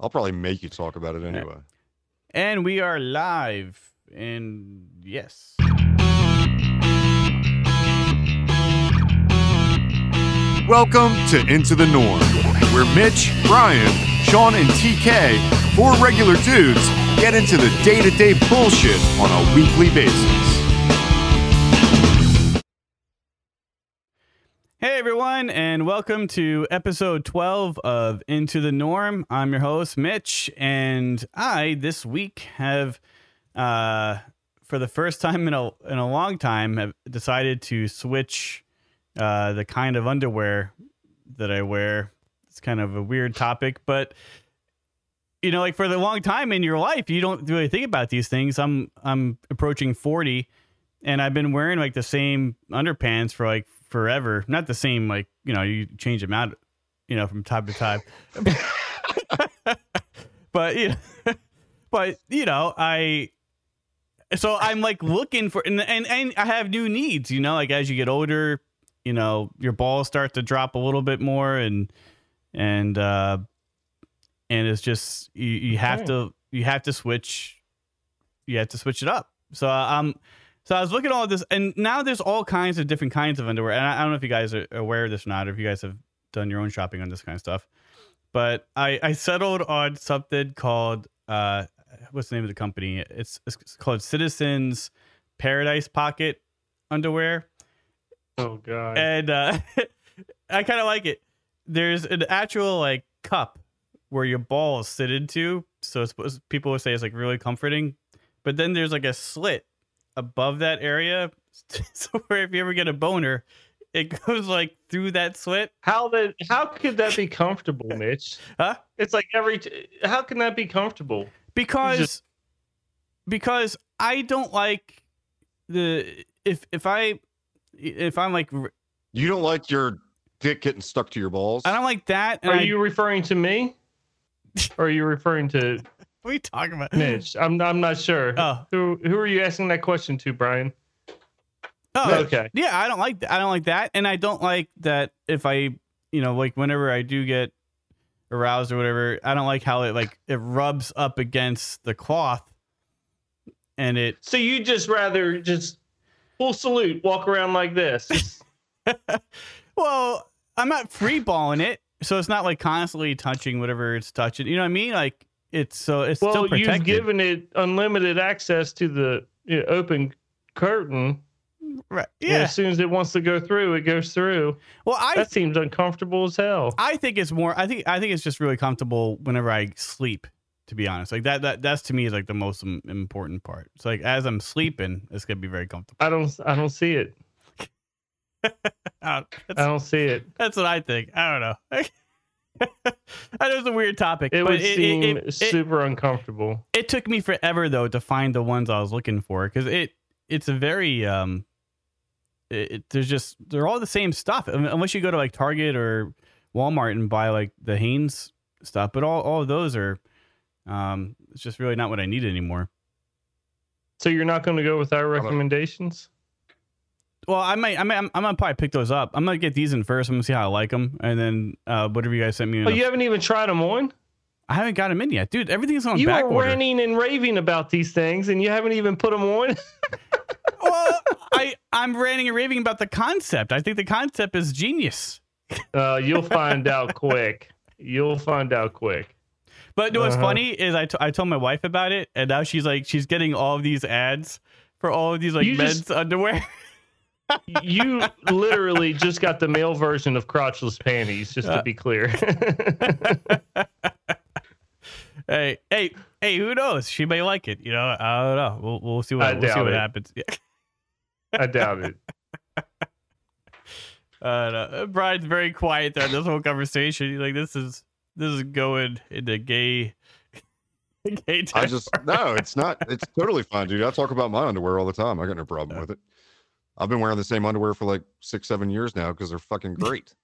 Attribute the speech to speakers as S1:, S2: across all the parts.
S1: I'll probably make you talk about it anyway.
S2: And we are live. And yes.
S3: Welcome to Into the Norm, where Mitch, Brian, Sean, and TK, four regular dudes, get into the day to day bullshit on a weekly basis.
S2: Hey everyone, and welcome to episode 12 of Into the Norm. I'm your host, Mitch, and I this week have uh for the first time in a in a long time have decided to switch uh the kind of underwear that I wear. It's kind of a weird topic, but you know, like for the long time in your life, you don't really think about these things. I'm I'm approaching 40 and I've been wearing like the same underpants for like forever. Not the same, like, you know, you change them out, you know, from time to time. but, you know, but, you know, I, so I'm like looking for, and, and, and I have new needs, you know, like as you get older, you know, your balls start to drop a little bit more and, and, uh, and it's just, you, you have
S4: Okay.
S2: to, you have to switch, you have to switch it up. So I'm, so I was looking at all this, and now there's all kinds of different kinds of underwear. And I, I don't know if you guys are aware of this or not, or if you guys have done your own shopping on this kind of stuff. But I, I settled on something called uh, what's the name of the company? It's, it's called Citizens Paradise Pocket Underwear,
S4: Oh god.
S2: and uh, I kind of like it. There's an actual like cup where your balls sit into, so it's people would say it's like really comforting. But then there's like a slit above that area, so where if you ever get a boner, it goes like through that slit.
S4: how the how could that be comfortable, Mitch?
S2: Huh?
S4: It's like every t- how can that be comfortable?
S2: because because I don't like the if if I if I'm like
S1: You don't like your dick getting stuck to your balls?
S2: I don't like that.
S4: Are
S2: I,
S4: you referring to me? or are you referring to
S2: what are you talking about?
S4: Mitch? I'm I'm not sure.
S2: Oh,
S4: Who who are you asking that question to, Brian?
S2: oh,
S4: Okay.
S2: yeah. I don't like that. I don't like that, and I don't like that if I you know like whenever I do get aroused or whatever, I don't like how it like it rubs up against the cloth, and it
S4: So you just rather just full salute, walk around like this.
S2: well, I'm not free balling it, so it's not like constantly touching whatever it's touching. You know what I mean? Like it's so it's still
S4: well,
S2: protected.
S4: you've given it unlimited access to the you know, open curtain.
S2: right? Yeah.
S4: as soon as it wants to go through, it goes through.
S2: Well, I
S4: That seems uncomfortable as hell.
S2: I think it's more. I think I think it's just really comfortable whenever I sleep. To be honest, like that that that's to me is like the most important part. It's like as I'm sleeping, it's gonna be very comfortable.
S4: I don't I don't see it.
S2: Uh,
S4: I don't see it.
S2: that's what I think. I don't know. I know it's a weird topic,
S4: It would
S2: it,
S4: seem
S2: it, it,
S4: super uncomfortable.
S2: it took me forever though to find the ones I was looking for because it it's a very um it, there's just they're all the same stuff un- unless you go to like Target or Walmart and buy like the Hanes stuff but all all of those are um it's just really not what I need anymore.
S4: So you're not going to go with our recommendations?
S2: Well, I might I might I'm, I'm gonna probably pick those up. I'm gonna get these in first. I'm gonna see how I like them and then uh whatever you guys sent me. in
S4: Oh, you haven't even tried them on?
S2: I haven't got them in yet, dude. Everything's on
S4: You
S2: back
S4: were ranting and raving about these things, and you haven't even put them on.
S2: well, I I'm ranting and raving about the concept. I think the concept is genius.
S4: Uh, you'll find out quick. You'll find out quick.
S2: But you know what's
S4: Uh-huh.
S2: funny is I, t- I told my wife about it, and now she's like she's getting all of these ads for all of these like
S4: You
S2: men's
S4: just-
S2: underwear.
S4: You literally just got the male version of crotchless panties, just
S2: Uh.
S4: to be clear.
S2: hey, hey, hey, who knows? She may like it. You know, I don't know. We'll we'll see what we'll see what happens. Yeah.
S4: I doubt it.
S2: Uh, no. Brian's very quiet there. This whole conversation, he's like, this is this is going into gay. gay
S1: I just no, it's not. It's totally fine, dude. I talk about my underwear all the time. I got no problem with it. I've been wearing the same underwear for like six, seven years now because they're fucking great.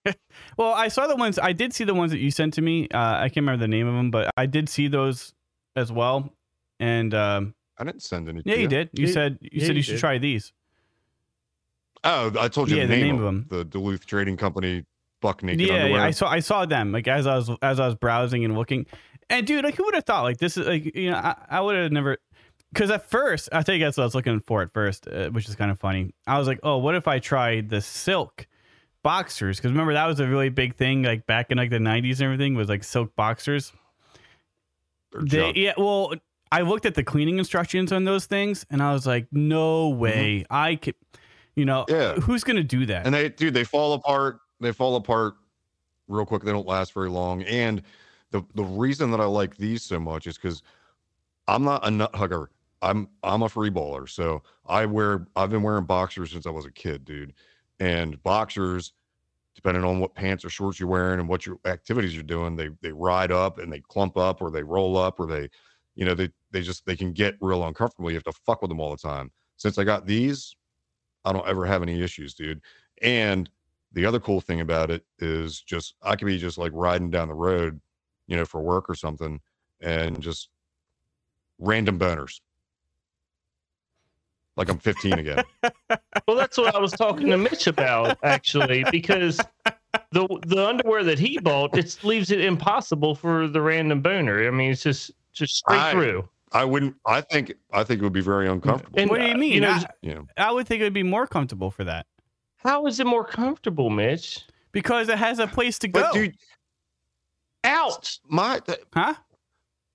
S2: Well, I saw the ones. I did see the ones that you sent to me. Uh, I can't remember the name of them, but I did see those as well. And um,
S1: I didn't send any.
S2: yeah, you did. You
S4: Yeah,
S2: said you
S4: yeah,
S2: said you
S4: you
S2: should
S4: did.
S2: try these.
S1: Oh, I told you
S2: Yeah,
S1: the,
S2: the
S1: name,
S2: name
S1: of
S2: of
S1: them. The Duluth Trading Company buck naked
S2: Yeah,
S1: underwear.
S2: yeah, I saw I saw them like as I was as I was browsing and looking, And dude, like, who would have thought? Like, this is like, you know, I, I would have never. Because at first, I think that's what I was looking for at first, uh, which is kind of funny. I was like, oh, what if I tried the silk boxers? Because remember that was a really big thing, like back in like the '90s and everything was like silk boxers. They, yeah, well, I looked at the cleaning instructions on those things, and I was like, no way, I could, you know,
S1: Yeah.
S2: who's gonna do that?
S1: and they dude they fall apart they fall apart real quick they don't last very long and the the reason that i like these so much is because i'm not a nut hugger i'm i'm a free baller so i wear i've been wearing boxers since i was a kid dude and boxers depending on what pants or shorts you're wearing and what your activities you're doing they they ride up and they clump up or they roll up or they you know they they just they can get real uncomfortable you have to fuck with them all the time since i got these i don't ever have any issues dude and the other cool thing about it is just I could be just like riding down the road, you know, for work or something, and just random boners. Like I'm 15 again.
S4: Well, that's what I was talking to Mitch about actually, because the the underwear that he bought it leaves it impossible for the random boner. I mean, it's just just straight
S1: I-
S4: through.
S1: I wouldn't. I think. I think it would be very uncomfortable.
S4: And
S2: what do you
S4: uh,
S2: mean?
S4: You know,
S2: I,
S1: you know,
S2: I would think it would be more comfortable for that
S4: how is it more comfortable, Mitch?
S2: because it has a place to go.
S1: but dude,
S4: Out.
S1: my th-
S2: huh?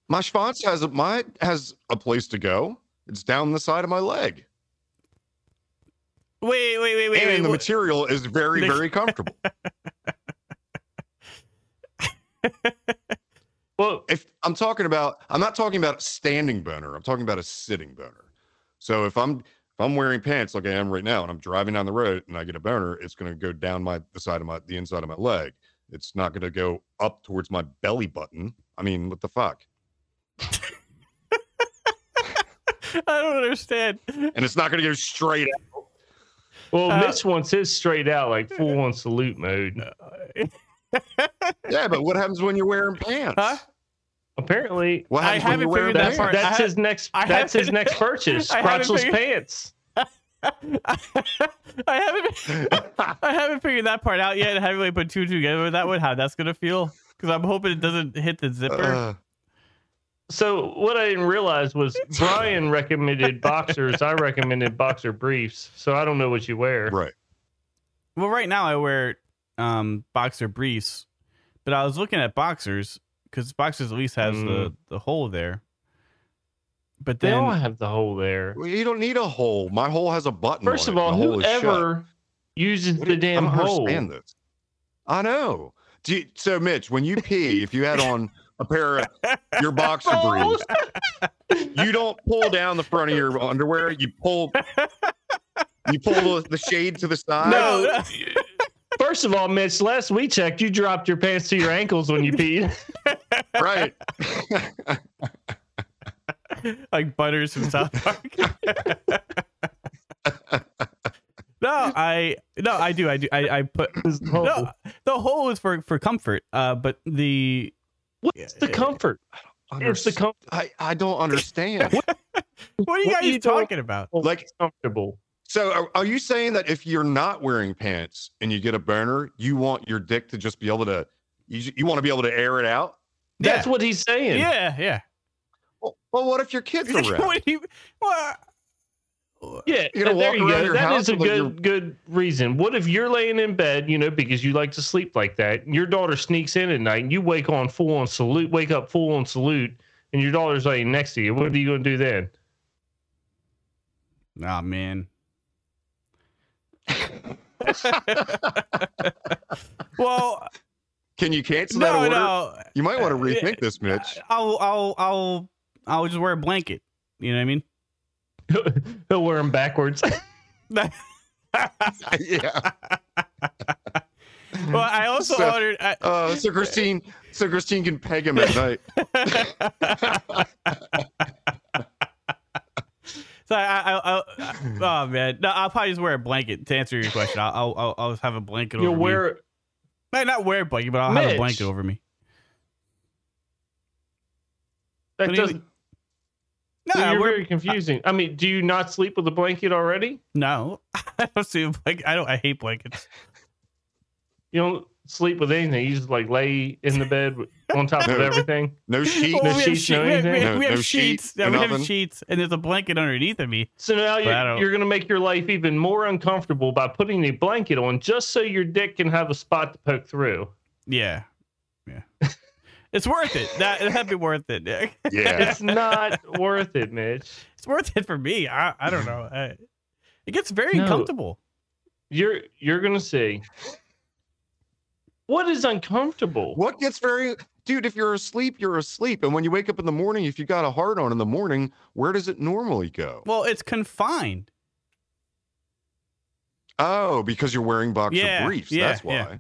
S1: my schwanz has a my has a place to go. It's down the side of my leg,
S2: Wait, wait, wait, wait,
S1: and
S2: wait.
S1: the material is very very comfortable.
S4: Well,
S1: if I'm talking about, I'm not talking about a standing boner. I'm talking about a sitting boner. So if I'm if I'm wearing pants like I am right now, and I'm driving down the road and I get a boner, it's going to go down my the side of my the inside of my leg. It's not going to go up towards my belly button. I mean, what the fuck?
S2: I don't understand.
S1: And it's not going to go straight. Out.
S4: well,
S2: Uh,
S4: Mitch wants his straight out, like full on salute mode.
S1: Yeah, but what happens when you're wearing pants?
S2: Huh?
S4: Apparently,
S1: What
S2: I
S1: happens when
S2: haven't
S1: you're wearing
S2: figured that
S4: that's,
S2: part-
S4: that's
S2: ha-
S4: his next.
S2: I
S4: that's his next purchase.
S2: I
S4: Crotchless
S2: figured-
S4: pants.
S2: I haven't, I haven't figured that part out yet. I haven't really put two together that one. How that's gonna feel? Because I'm hoping it doesn't hit the zipper.
S1: Uh,
S4: So what I didn't realize was Brian recommended boxers. I recommended boxer briefs. So I don't know what you wear.
S1: right.
S2: well, right now I wear um, boxer briefs, but I was looking at boxers because boxers at least has the
S4: Mm.
S2: the hole there. But
S4: They
S2: then
S4: all have the hole there.
S1: Well, you don't need a hole. My hole has a button.
S4: First
S1: on
S4: of all,
S1: The hole is shut.
S4: whoever uses
S1: What
S4: the damn
S1: I don't
S4: hole.
S1: understand this. I know. Do you, so, Mitch, when you pee, if you had on a pair of your boxer briefs, you don't pull down the front of your underwear. You pull, you pull the, the shade to the side.
S4: No. First of all, Mitch, last we checked, you dropped your pants to your ankles when you peed.
S1: right.
S2: like Butters from South Park. no, I no, I do, I do, I, I put no, the hole is for for comfort. Uh, but the
S4: What's the comfort? It's the comfort.
S1: I, I don't understand.
S2: what are you
S4: What
S2: guys
S4: are you
S2: talking about?
S1: Like-
S4: comfortable.
S1: so, are, are you saying that if you're not wearing pants and you get a burner, you want your dick to just be able to, you, you want to be able to air it out?
S4: That's
S2: Yeah.
S4: what he's saying.
S2: Yeah, yeah.
S1: Well, well what if your kids are around?
S2: what you? What?
S4: Yeah,
S1: You're gonna
S4: there
S1: walk
S4: you
S1: around
S4: go.
S1: your
S4: That
S1: house
S4: is a
S1: with your-
S4: good good reason. What if you're laying in bed, you know, because you like to sleep like that, and your daughter sneaks in at night, and you wake on full on salute, wake up full on salute, and your daughter's laying next to you. What are you gonna do then?
S2: Oh man. well,
S1: Can you cancel that order?
S2: no.
S1: You might want to
S2: Uh,
S1: rethink this, Mitch.
S2: I'll, I'll, I'll, I'll just wear a blanket. You know what I mean?
S4: He'll wear them backwards.
S1: yeah.
S2: Well, I also
S1: So-
S2: ordered. I,
S1: Uh, so Christine, so Christine can peg him at night.
S2: so I, I, I, oh man, no, I'll probably just wear a blanket to answer your question. I'll, I'll, I'll, I'll just have a blanket
S4: You'll
S2: over me.
S4: wear
S2: No, not wear a blanket, but I'll have a blanket over me.
S4: that
S2: What do you
S4: doesn't.
S2: No,
S4: so you're
S2: wear,
S4: very confusing. I mean, do you not sleep with a blanket already?
S2: no, I don't see a blanket. I don't. I hate blankets.
S4: You don't. sleep with anything. You just like lay in the bed on top of everything.
S1: No sheet.
S4: No
S2: we have,
S4: sheets,
S2: she-
S4: no
S2: we have, we have- we have
S1: no
S2: sheets.
S1: sheet,
S2: Yeah, we have sheets, and there's a blanket underneath of me.
S4: So now you're, you're going to make your life even more uncomfortable by putting a blanket on just so your dick can have a spot to poke through.
S2: Yeah, yeah. it's worth it. That that'd be worth it. Nick.
S1: Yeah.
S4: It's not worth it, Mitch.
S2: It's worth it for me. I I don't know. I, it gets very
S4: No.
S2: comfortable.
S4: You're you're going to see. What is uncomfortable?
S1: What gets very dude, if you're asleep, you're asleep. And when you wake up in the morning, if you got a hard on in the morning, where does it normally go?
S2: Well, it's confined.
S1: Oh, because you're wearing boxer
S2: Yeah,
S1: briefs.
S2: yeah,
S1: That's why.
S2: yeah.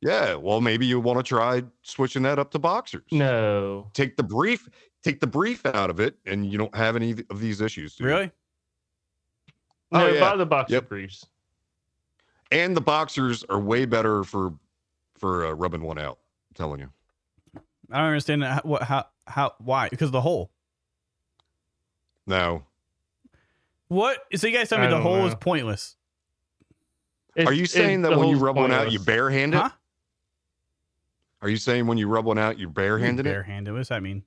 S1: Yeah. Well, maybe you want to try switching that up to boxers.
S4: No.
S1: Take the brief, take the brief out of it, and you don't have any of these issues. dude.
S2: Really?
S4: No,
S1: Oh, yeah.
S4: buy the boxer
S1: Yep.
S4: briefs.
S1: And the boxers are way better for for uh, rubbing one out. I'm telling you.
S2: I don't understand how, what how how why because of the hole.
S1: No.
S2: What? So you guys tell me the
S4: don't
S2: hole is pointless?
S4: It's-
S1: Are you saying that when you
S4: hole's
S1: rub one out, you
S4: pointless.
S1: barehand it?
S2: Huh?
S1: Are you saying when you rub one out, you barehanded it?
S2: Barehanded. What does that mean?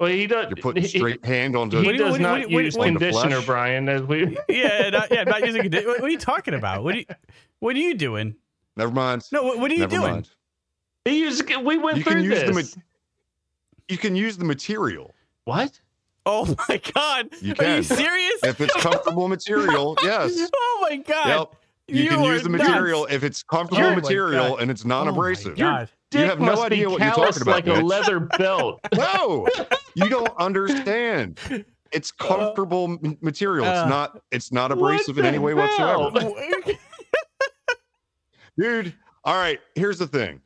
S4: Well, he does.
S1: You're putting
S4: he-
S1: straight hand onto
S4: He,
S2: What do
S4: does
S2: what
S4: not
S2: what
S4: use
S2: what
S4: conditioner. Brian. As we
S2: Yeah, not, yeah, not using. condi- What, what are you talking about? What are you? What are you doing?
S1: Never mind.
S2: No, what, what are you
S1: Never
S2: doing?
S1: mind.
S4: he used. We went
S1: You
S4: through
S1: can use the
S4: this.
S1: ma- You can use the material.
S4: what?
S2: Oh my god!
S1: You
S2: Are you
S1: can.
S2: serious?
S1: If it's comfortable material, yes.
S2: Oh my god!
S1: Yep. You, can use the
S2: nuts.
S1: material if it's comfortable
S2: Oh
S1: material
S2: God.
S1: and it's non-abrasive.
S2: Oh my
S1: You
S4: Dick
S1: have no idea
S4: be
S1: what you're talking
S4: calloused
S1: about,
S4: like a leather belt.
S1: no, you don't understand. It's comfortable m- material.
S2: uh,
S1: It's not. It's not abrasive in any way
S4: hell?
S1: whatsoever, dude. All right. Here's the thing.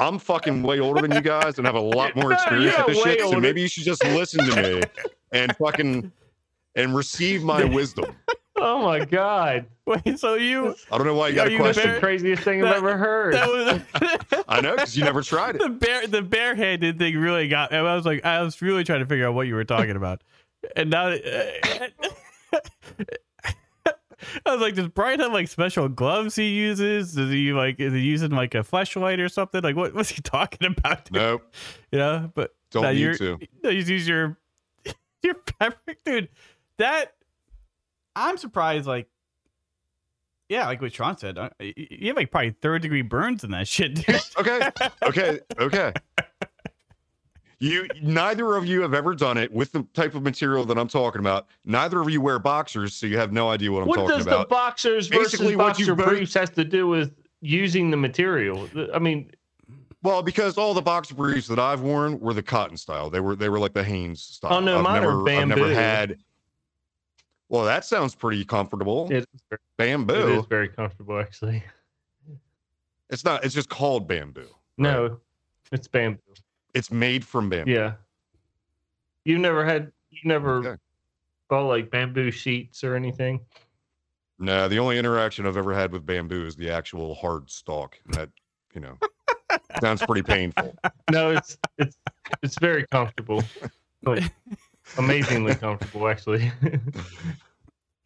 S1: I'm fucking way older than you guys and have a lot more experience
S4: you're
S1: with this
S4: way
S1: shit. So maybe you should just listen to me and fucking and receive my wisdom.
S4: Oh my god!
S2: Wait, so you?
S1: I don't know why you got
S2: Are
S1: a
S2: you
S4: That's
S1: question.
S4: the craziest thing
S2: That-
S4: I've ever heard.
S2: That was
S1: I know because you never tried it.
S2: the bear. The barehanded thing really got. I was like, I was really trying to figure out what you were talking about, and now. Uh, I was like, does Brian have like special gloves he uses? Does he like is he using like a flashlight or something? Like what was he talking about?
S1: Nope.
S2: You know, but
S1: Don't need
S2: you're-
S1: to.
S2: No, you use your your fabric, dude. That I'm surprised. Like, yeah, like what Sean said, uh, y- y- you have like probably third degree burns in that shit, dude.
S1: Okay. Okay. Okay. You neither of you have ever done it with the type of material that I'm talking about. Neither of you wear boxers, so you have no idea what I'm
S4: what
S1: talking
S4: does
S1: about.
S4: the boxers
S1: Basically,
S4: versus
S1: what you
S4: boxer
S1: both-
S4: briefs has to do with using the material? I mean,
S1: well, because all the boxer briefs that I've worn were the cotton style. They were they were like the Hanes style.
S4: Oh, no,
S1: I've
S4: mine are
S1: never, I've never had. Well, that sounds pretty comfortable.
S4: it, it
S1: bamboo.
S4: It is very comfortable, actually.
S1: It's not. It's just called bamboo.
S4: No, it's bamboo.
S1: It's made from bamboo.
S4: Yeah. You never had, you never
S1: Okay.
S4: bought like bamboo sheets or anything?
S1: No, the only interaction I've ever had with bamboo is the actual hard stalk. That, you know, sounds pretty painful.
S4: No, it's it's it's very comfortable. Like, amazingly comfortable, actually.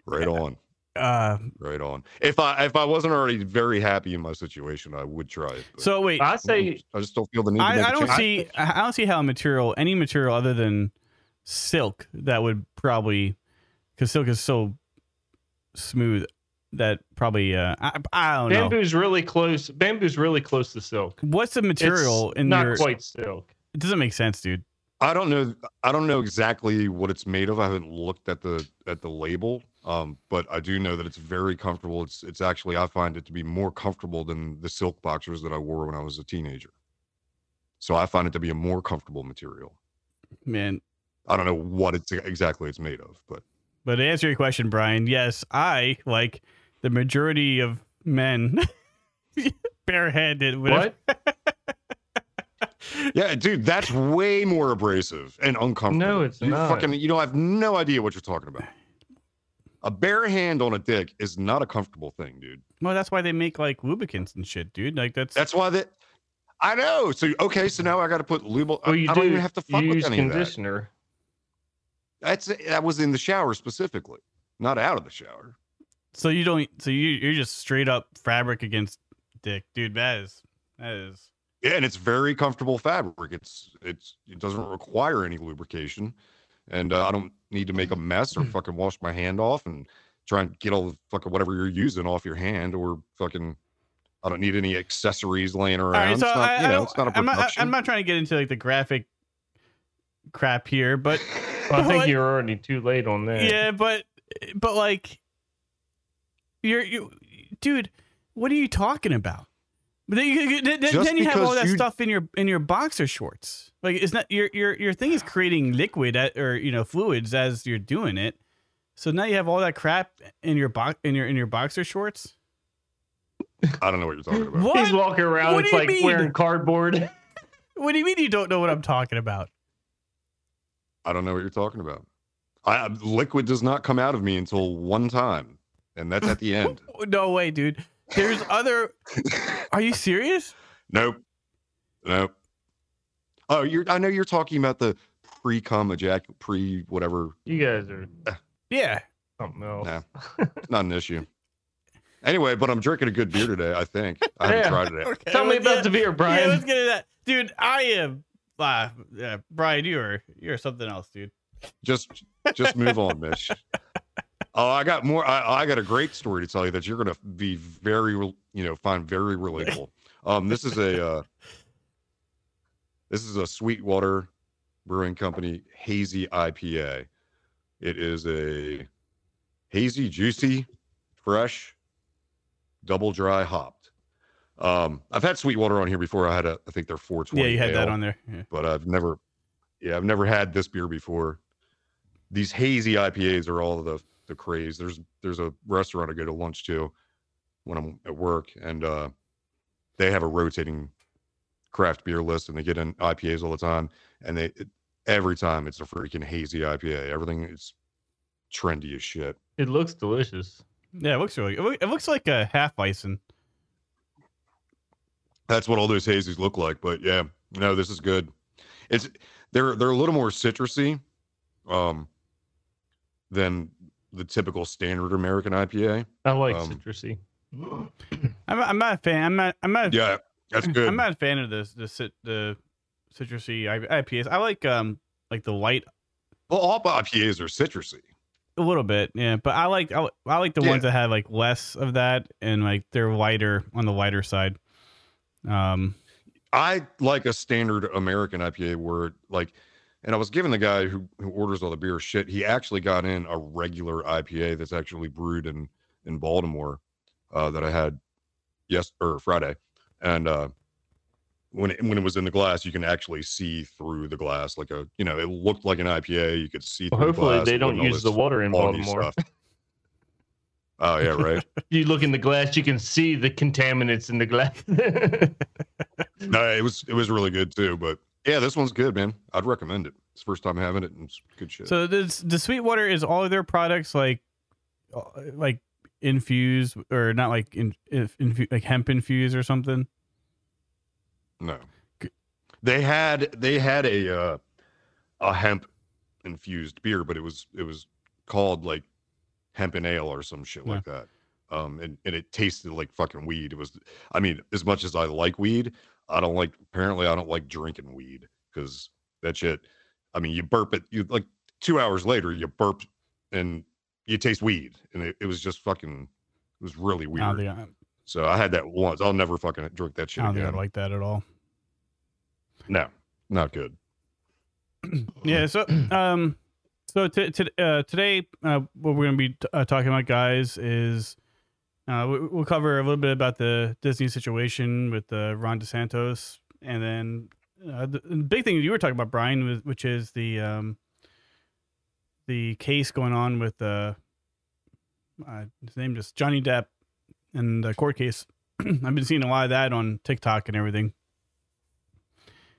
S1: Right on.
S2: Uh,
S1: Right on. If I if I wasn't already very happy in my situation, I would try it. but
S2: so wait,
S4: I say
S1: I just don't feel the need. to make
S2: I, I
S1: a
S2: don't
S1: change.
S2: see I don't see how material any material other than silk that would probably because silk is so smooth that probably uh I, I don't know
S4: bamboo's really close. Bamboo's really close to silk.
S2: what's the material
S4: It's
S2: in
S4: not
S2: your
S4: quite silk.
S2: it doesn't make sense dude
S1: I don't know. I don't know exactly what it's made of. I haven't looked at the at the label, um, but I do know that it's very comfortable. It's it's actually I find it to be more comfortable than the silk boxers that I wore when I was a teenager. So I find it to be a more comfortable material.
S2: man
S1: I don't know what it's exactly it's made of, but
S2: but to answer your question Brian yes I like the majority of men barehanded whatever.
S4: What?
S1: yeah, dude, that's way more abrasive and uncomfortable.
S4: No, it's
S1: you
S4: not.
S1: Fucking, you know, I have no idea what you're talking about. A bare hand on a dick is not a comfortable thing, dude.
S2: well that's why they make like lubricants and shit dude like that's
S1: That's why that. I know. So okay, so now I got to put lube.
S4: Well,
S1: I,
S4: you
S1: I
S4: do
S1: don't even have to fuck
S4: you
S1: with
S4: use
S1: any of that.
S4: conditioner.
S1: That's that was in the shower specifically, not out of the shower.
S2: so you don't so you you're just straight up fabric against dick, dude. That is that is.
S1: Yeah, and it's very comfortable fabric. It's it's it doesn't require any lubrication, and uh, I don't need to make a mess or fucking wash my hand off and try and get all the fucking whatever you're using off your hand or fucking. I don't need any accessories laying around.
S2: All right, so
S1: it's not,
S2: I,
S1: you
S2: I
S1: know,
S2: don't-
S1: it's not a
S2: I'm not,
S1: production.
S2: I'm not trying to get into like the graphic crap here, but
S4: I think
S2: Like-
S4: you're already too late on that.
S2: yeah, but but like you're you, dude. What are you talking about? But then you, then, then you have all that
S1: you-
S2: stuff in your in your boxer shorts. Like it's not your your your thing is creating liquid at, or you know fluids as you're doing it. So now you have all that crap in your box in your in your boxer shorts.
S1: I don't know what you're talking about.
S2: What?
S4: He's walking around.
S2: What
S4: it's
S2: you
S4: like
S2: mean?
S4: wearing cardboard.
S2: What do you mean you don't know what I'm talking about?
S1: I don't know what you're talking about. I liquid does not come out of me until one time, and that's at the end.
S2: No way, dude. There's other. Are you serious?
S1: Nope. Nope. Oh, you're. I know you're talking about the pre cum ejac pre whatever.
S4: You guys are
S2: Yeah.
S4: something else.
S1: Nah. It's not an issue. Anyway, but I'm drinking a good beer today. I think I haven't
S4: Yeah.
S1: tried it.
S2: Okay,
S4: Tell me about
S2: get-
S4: the beer,
S2: Yeah,
S4: Brian.
S2: let's get into that, dude. I am. Uh, yeah, Brian, you are you're something else, dude.
S1: Just, just move on, Mitch. Oh, I got more. I, I got a great story to tell you that you're gonna be very, you know, find very relatable. Um, this is a, uh, this is a Sweetwater Brewing Company hazy IPA. It is a hazy, juicy, fresh, double dry hopped. Um, I've had Sweetwater on here before. I had a, I think they're 420.
S2: Yeah, you had that on there. Yeah.
S1: but I've never, yeah, I've never had this beer before. These hazy IPAs are all the the craze. There's there's a restaurant I go to lunch to when I'm at work, and uh, they have a rotating craft beer list, and they get in IPAs all the time, and they it, every time it's a freaking hazy IPA. Everything is trendy as shit.
S4: It looks delicious.
S2: Yeah, it looks really. It, looks like a half bison.
S1: That's what all those hazies look like. But yeah, no, this is good. It's they're they're a little more citrusy, um, than the typical standard American IPA.
S4: I like
S1: Um,
S4: citrusy.
S2: I'm, I'm not a fan. I'm not. I'm not.
S1: Yeah, that's good.
S2: I'm not a fan of this. The cit- the citrusy I- IPAs. I like um like the light
S1: well, all IPAs are citrusy.
S2: a little bit. Yeah, but I like I, I like the
S1: Yeah.
S2: ones that have like less of that and like they're lighter on the lighter side. Um.
S1: I like a standard American IPA where like, and I was giving the guy who who orders all the beer shit. He actually got in a regular IPA that's actually brewed in in Baltimore uh, that I had yes or Friday, and uh, when it, when it was in the glass, you can actually see through the glass like a you know it looked like an IPA. You could see.
S4: Well,
S1: the
S4: hopefully
S1: glass.
S4: they don't use the water in Baltimore.
S1: stuff. Oh yeah, right.
S4: You look in the glass, you can see the contaminants in the glass.
S1: No, it was it was really good too. But yeah, this one's good, man. I'd recommend it. It's the first time having it, and it's good shit.
S2: So this the Sweetwater is all of their products like uh, like infused or not like in, if, infu- like hemp infused or something.
S1: no, they had they had a uh, a hemp infused beer, but it was it was called like hemp and ale or some shit like that. Um, and, and it tasted like fucking weed. It was, I mean, as much as I like weed, I don't like. Apparently, I don't like drinking weed because that shit. I mean, you burp it. You like two hours later, you burp and you taste weed, and it, it was just fucking. It was really weird.
S2: think I,
S1: So I had that once. I'll never fucking drink that shit again.
S2: I don't
S1: again.
S2: I like that at all.
S1: No, not good.
S2: Yeah. So um, so t- t- uh, today uh, what we're gonna be t- uh, talking about, guys, is uh, we- we'll cover a little bit about the Disney situation with uh, Ron DeSantis, and then uh, the, the big thing you were talking about, Brian, was, which is the um, the case going on with uh, uh, his name just Johnny Depp and the court case. I've been seeing a lot of that on TikTok and everything.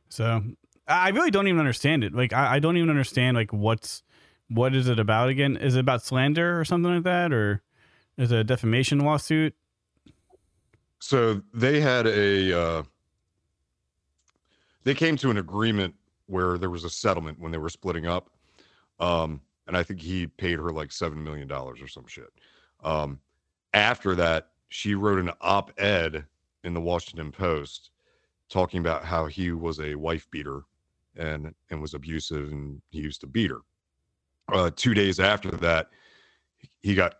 S2: So I really don't even understand it. Like I, I don't even understand like what's what is it about again? Is it about slander or something like that, or is it a defamation lawsuit?
S1: So they had a uh they came to an agreement where there was a settlement when they were splitting up. Um and I think he paid her like 7 million dollars or some shit. Um after that, she wrote an op-ed in the Washington Post talking about how he was a wife beater and and was abusive and he used to beat her. Uh, two days after that, he got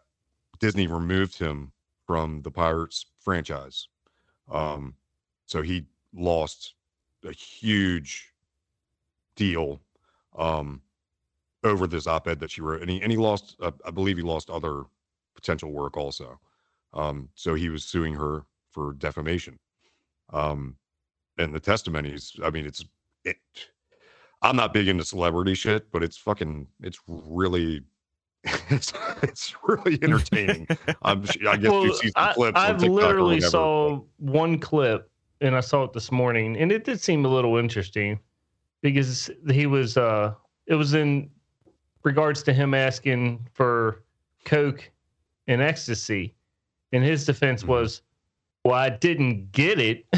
S1: Disney removed him from the Pirates franchise. Um, so he lost a huge deal um, over this op-ed that she wrote, and he and he lost, uh, I believe, he lost other potential work also. Um, so he was suing her for defamation. Um, and the testimonies, I mean, it's it. I'm not big into celebrity shit, but it's fucking, it's really, it's, it's really entertaining. I'm, I guess
S4: Well,
S1: you see some clips.
S4: I've
S1: TikTok
S4: literally saw one clip and I saw it this morning and it did seem a little interesting because he was uh it was in regards to him asking for coke and ecstasy and his defense
S1: Mhm.
S4: was well I didn't get it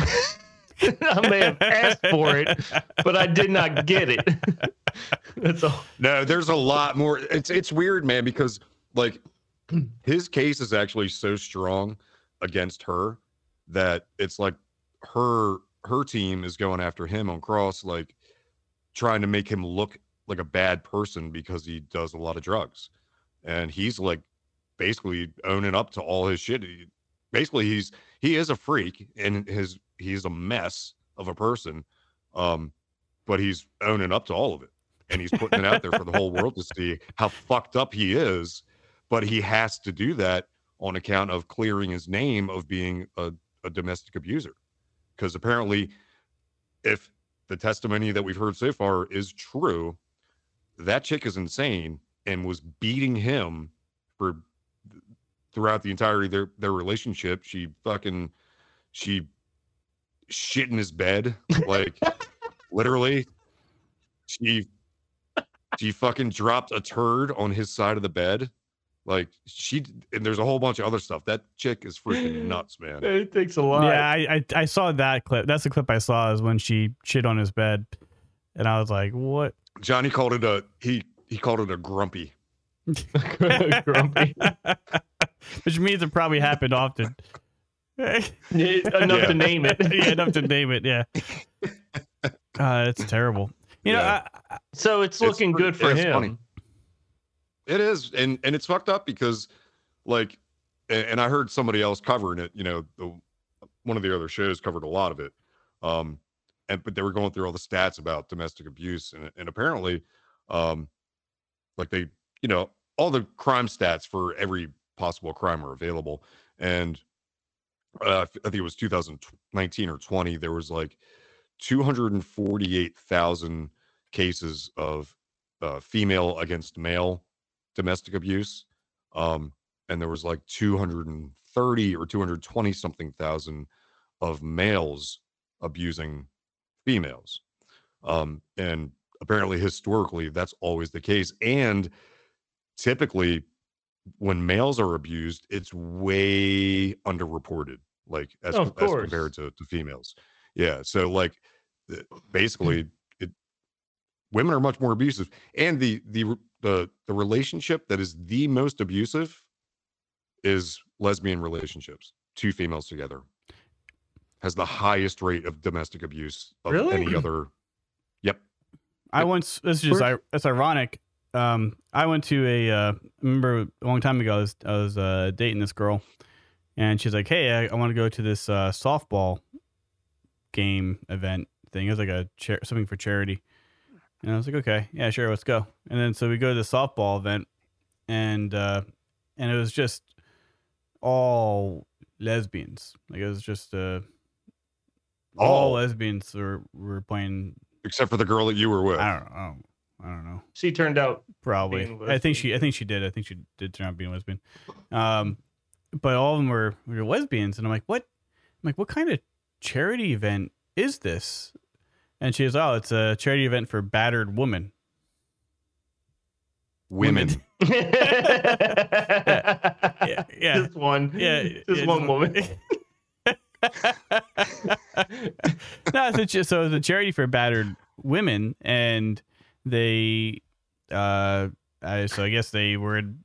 S4: I may have asked for it but I did not get it that's all
S1: No, there's a lot more. It's it's weird, man, because like his case is actually so strong against her that it's like her her team is going after him on cross, like trying to make him look like a bad person because he does a lot of drugs. And he's like basically owning up to all his shit. Basically he's he is a freak and his he's a mess of a person. Um, but he's owning up to all of it and he's putting it out there for the whole world to see how fucked up he is. But he has to do that on account of clearing his name of being a, a domestic abuser. Because apparently, if the testimony that we've heard so far is true, that chick is insane and was beating him for throughout the entirety of their, their relationship. She fucking she shit in his bed, like literally. She she fucking dropped a turd on his side of the bed. Like she and there's a whole bunch of other stuff. That chick is freaking nuts, man.
S4: it takes a lot
S2: Yeah, I, I I saw that clip. That's the clip I saw is when she shit on his bed, and I was like, "What?"
S1: Johnny called it a he he called it a grumpy.
S4: grumpy
S2: Which means it probably happened often.
S4: enough
S1: Yeah.
S4: to name it yeah,
S2: enough to name it. Yeah, uh, it's terrible. You know,
S1: Yeah.
S2: I, I-
S4: So it's
S1: It's
S4: looking
S1: pretty-
S4: good for
S1: it's
S4: him.
S1: funny. It is, and and it's fucked up because, like, and, and I heard somebody else covering it. You know, the one of the other shows covered a lot of it. Um, and but they were going through all the stats about domestic abuse, and and apparently, um, like they, you know, all the crime stats for every possible crime are available, and uh, I think it was 2019 or 20. There was like 248,000 cases of uh, female against male domestic abuse. Um, and there was like 230 or 220 something thousand of males abusing females. Um, and apparently, historically, that's always the case. And typically, when males are abused, it's way underreported, like as,
S4: Of
S1: as compared to, to females. Yeah. So, like, basically, it women are much more abusive, and the the the the relationship that is the most abusive is lesbian relationships. Two females together has the highest rate of domestic abuse of
S4: Really?
S1: any other. Yep.
S2: I once. This is just it's ironic. Um, I went to a. Uh, remember a long time ago. I was, I was uh, dating this girl, and she's like, "Hey, I, I want to go to this uh, softball game event thing. It was like a char- something for charity." And I was like, "Okay, yeah, sure, let's go." And then so we go to the softball event, and uh, and it was just all lesbians. Like it was just uh, all
S1: All.
S2: lesbians were were playing.
S1: Except for the girl that you were with.
S2: I don't know. I don't know.
S4: She turned out
S2: Probably.
S4: being
S2: I think she. I think she did. I think she did turn out being a lesbian. Um, but all of them were, were lesbians, and I'm like, what? I'm like, what kind of charity event is this? And she was, oh, it's a charity event for battered women.
S1: women.
S2: Yeah, yeah.
S4: Just one.
S2: Yeah,
S4: Just
S2: yeah,
S4: one woman.
S2: no, it's just, so it's a charity for battered women, and they, uh, I, so I guess they were in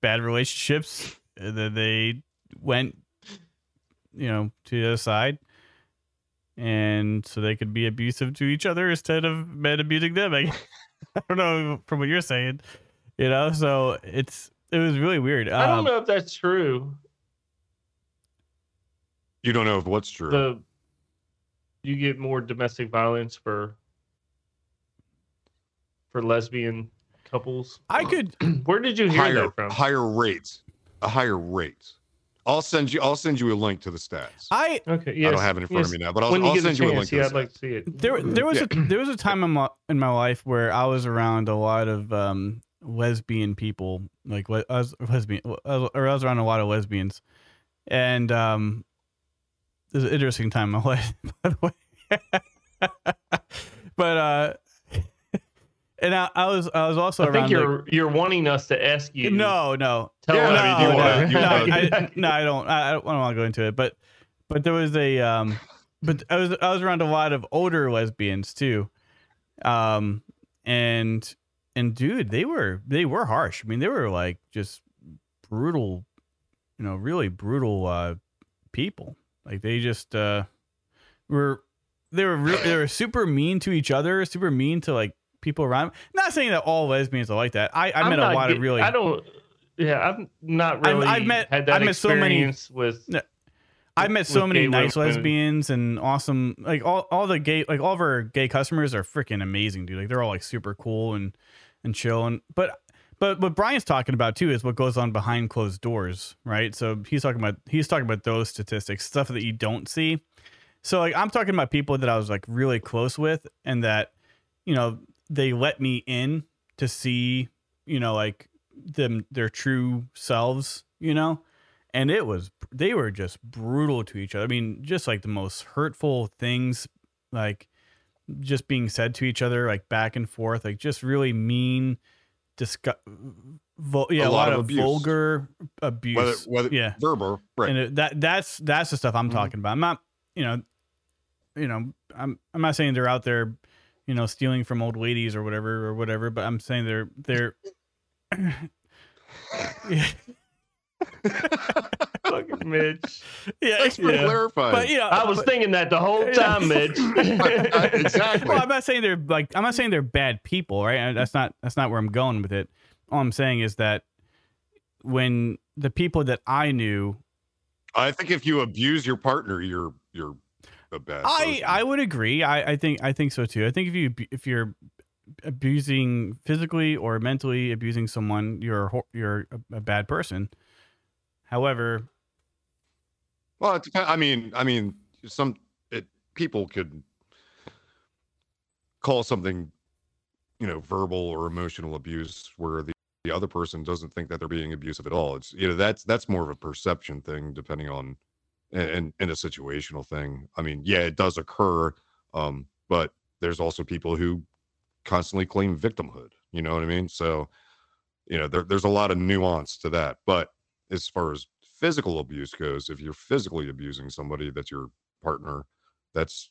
S2: bad relationships. And then they went you know, to the other side. And so they could be abusive to each other instead of men abusing them. I, I don't know from what you're saying, you know. So it's it was really weird.
S4: I don't
S2: Um,
S4: know if that's true.
S1: You don't know if what's true.
S4: The you get more domestic violence for for lesbian couples.
S2: I could
S4: Where did you hear
S1: higher
S4: that from?
S1: higher rates, a higher rate. I'll send you. I'll send you a link to the stats. I,
S2: I
S4: Okay, yes,
S1: don't have it in front of me now, but I'll,
S4: when you
S1: I'll
S4: get
S1: send
S4: a
S1: you a link. To
S4: yeah,
S1: the
S4: I'd like to see it.
S2: there there was a there was a time in my in my life where I was around a lot of um lesbian people, like le- I was lesbian, or I was around a lot of lesbians, and um, it was an interesting time in my life, by the way. but uh, and I, I was I was also
S4: I think you're you're wanting us to ask you.
S2: no, no,
S4: Tell
S1: Yeah,
S4: us.
S1: I Do you want to?
S2: No, no, I don't. I, I don't want to go into it, but but there was a um, but I was I was around a lot of older lesbians too, um, and and dude, they were they were harsh. I mean, they were like just brutal, you know, really brutal uh people. Like they just uh were they were re- they were super mean to each other, super mean to like people around. Not saying that all lesbians are like that. I I met a lot of really
S4: I don't. Yeah, I'm not
S2: I've-
S4: really
S2: I've met-
S4: had that
S2: I've met so many-
S4: with.
S2: I've met so many nice
S4: women.
S2: lesbians and awesome like all, all the gay like all of our gay customers are freaking amazing, dude. Like they're all like super cool and and chill and but but what Brian's talking about too is what goes on behind closed doors, right? So he's talking about he's talking about those statistics, stuff that you don't see. So like I'm talking about people that I was like really close with and that you know they let me in to see you know like them their true selves, you know and it was they were just brutal to each other. I mean, just like the most hurtful things, like just being said to each other, like back and forth, like just really mean, disgu- vul- yeah, a, lot, of,
S1: abuse.
S2: vulgar abuse.
S1: Whether whether
S2: yeah,
S1: verbal, right?
S2: and it, that that's that's the stuff I'm
S1: Mhm.
S2: talking about. I'm not, you know, you know, I'm I'm not saying they're out there, you know, stealing from old ladies or whatever or whatever, but I'm saying they're they're. yeah,
S4: Fucking Mitch.
S2: yeah,
S1: Thanks for
S2: yeah.
S1: clarifying.
S2: But you know,
S4: I was
S2: but-
S4: thinking that the whole
S2: Yeah.
S4: time, Mitch.
S1: exactly.
S2: Well, I'm not saying they're like I'm not saying they're bad people, right? That's not that's not where I'm going with it. All I'm saying is that when the people that I knew,
S1: I think if you abuse your partner, you're you're bad.
S2: I
S1: person.
S2: I would agree. I I think I think so too. I think if you if you're abusing physically or mentally abusing someone, you're a you're a, a bad person. However,
S1: Well, it depends. I mean, I mean, some it, people could call something, you know, verbal or emotional abuse, where the, the other person doesn't think that they're being abusive at all. It's you know that's that's more of a perception thing, depending on and and a situational thing. I mean, yeah, it does occur, um, but there's also people who constantly claim victimhood. You know what I mean? So, you know, there, there's a lot of nuance to that, but as far as physical abuse goes, if you're physically abusing somebody that's your partner, that's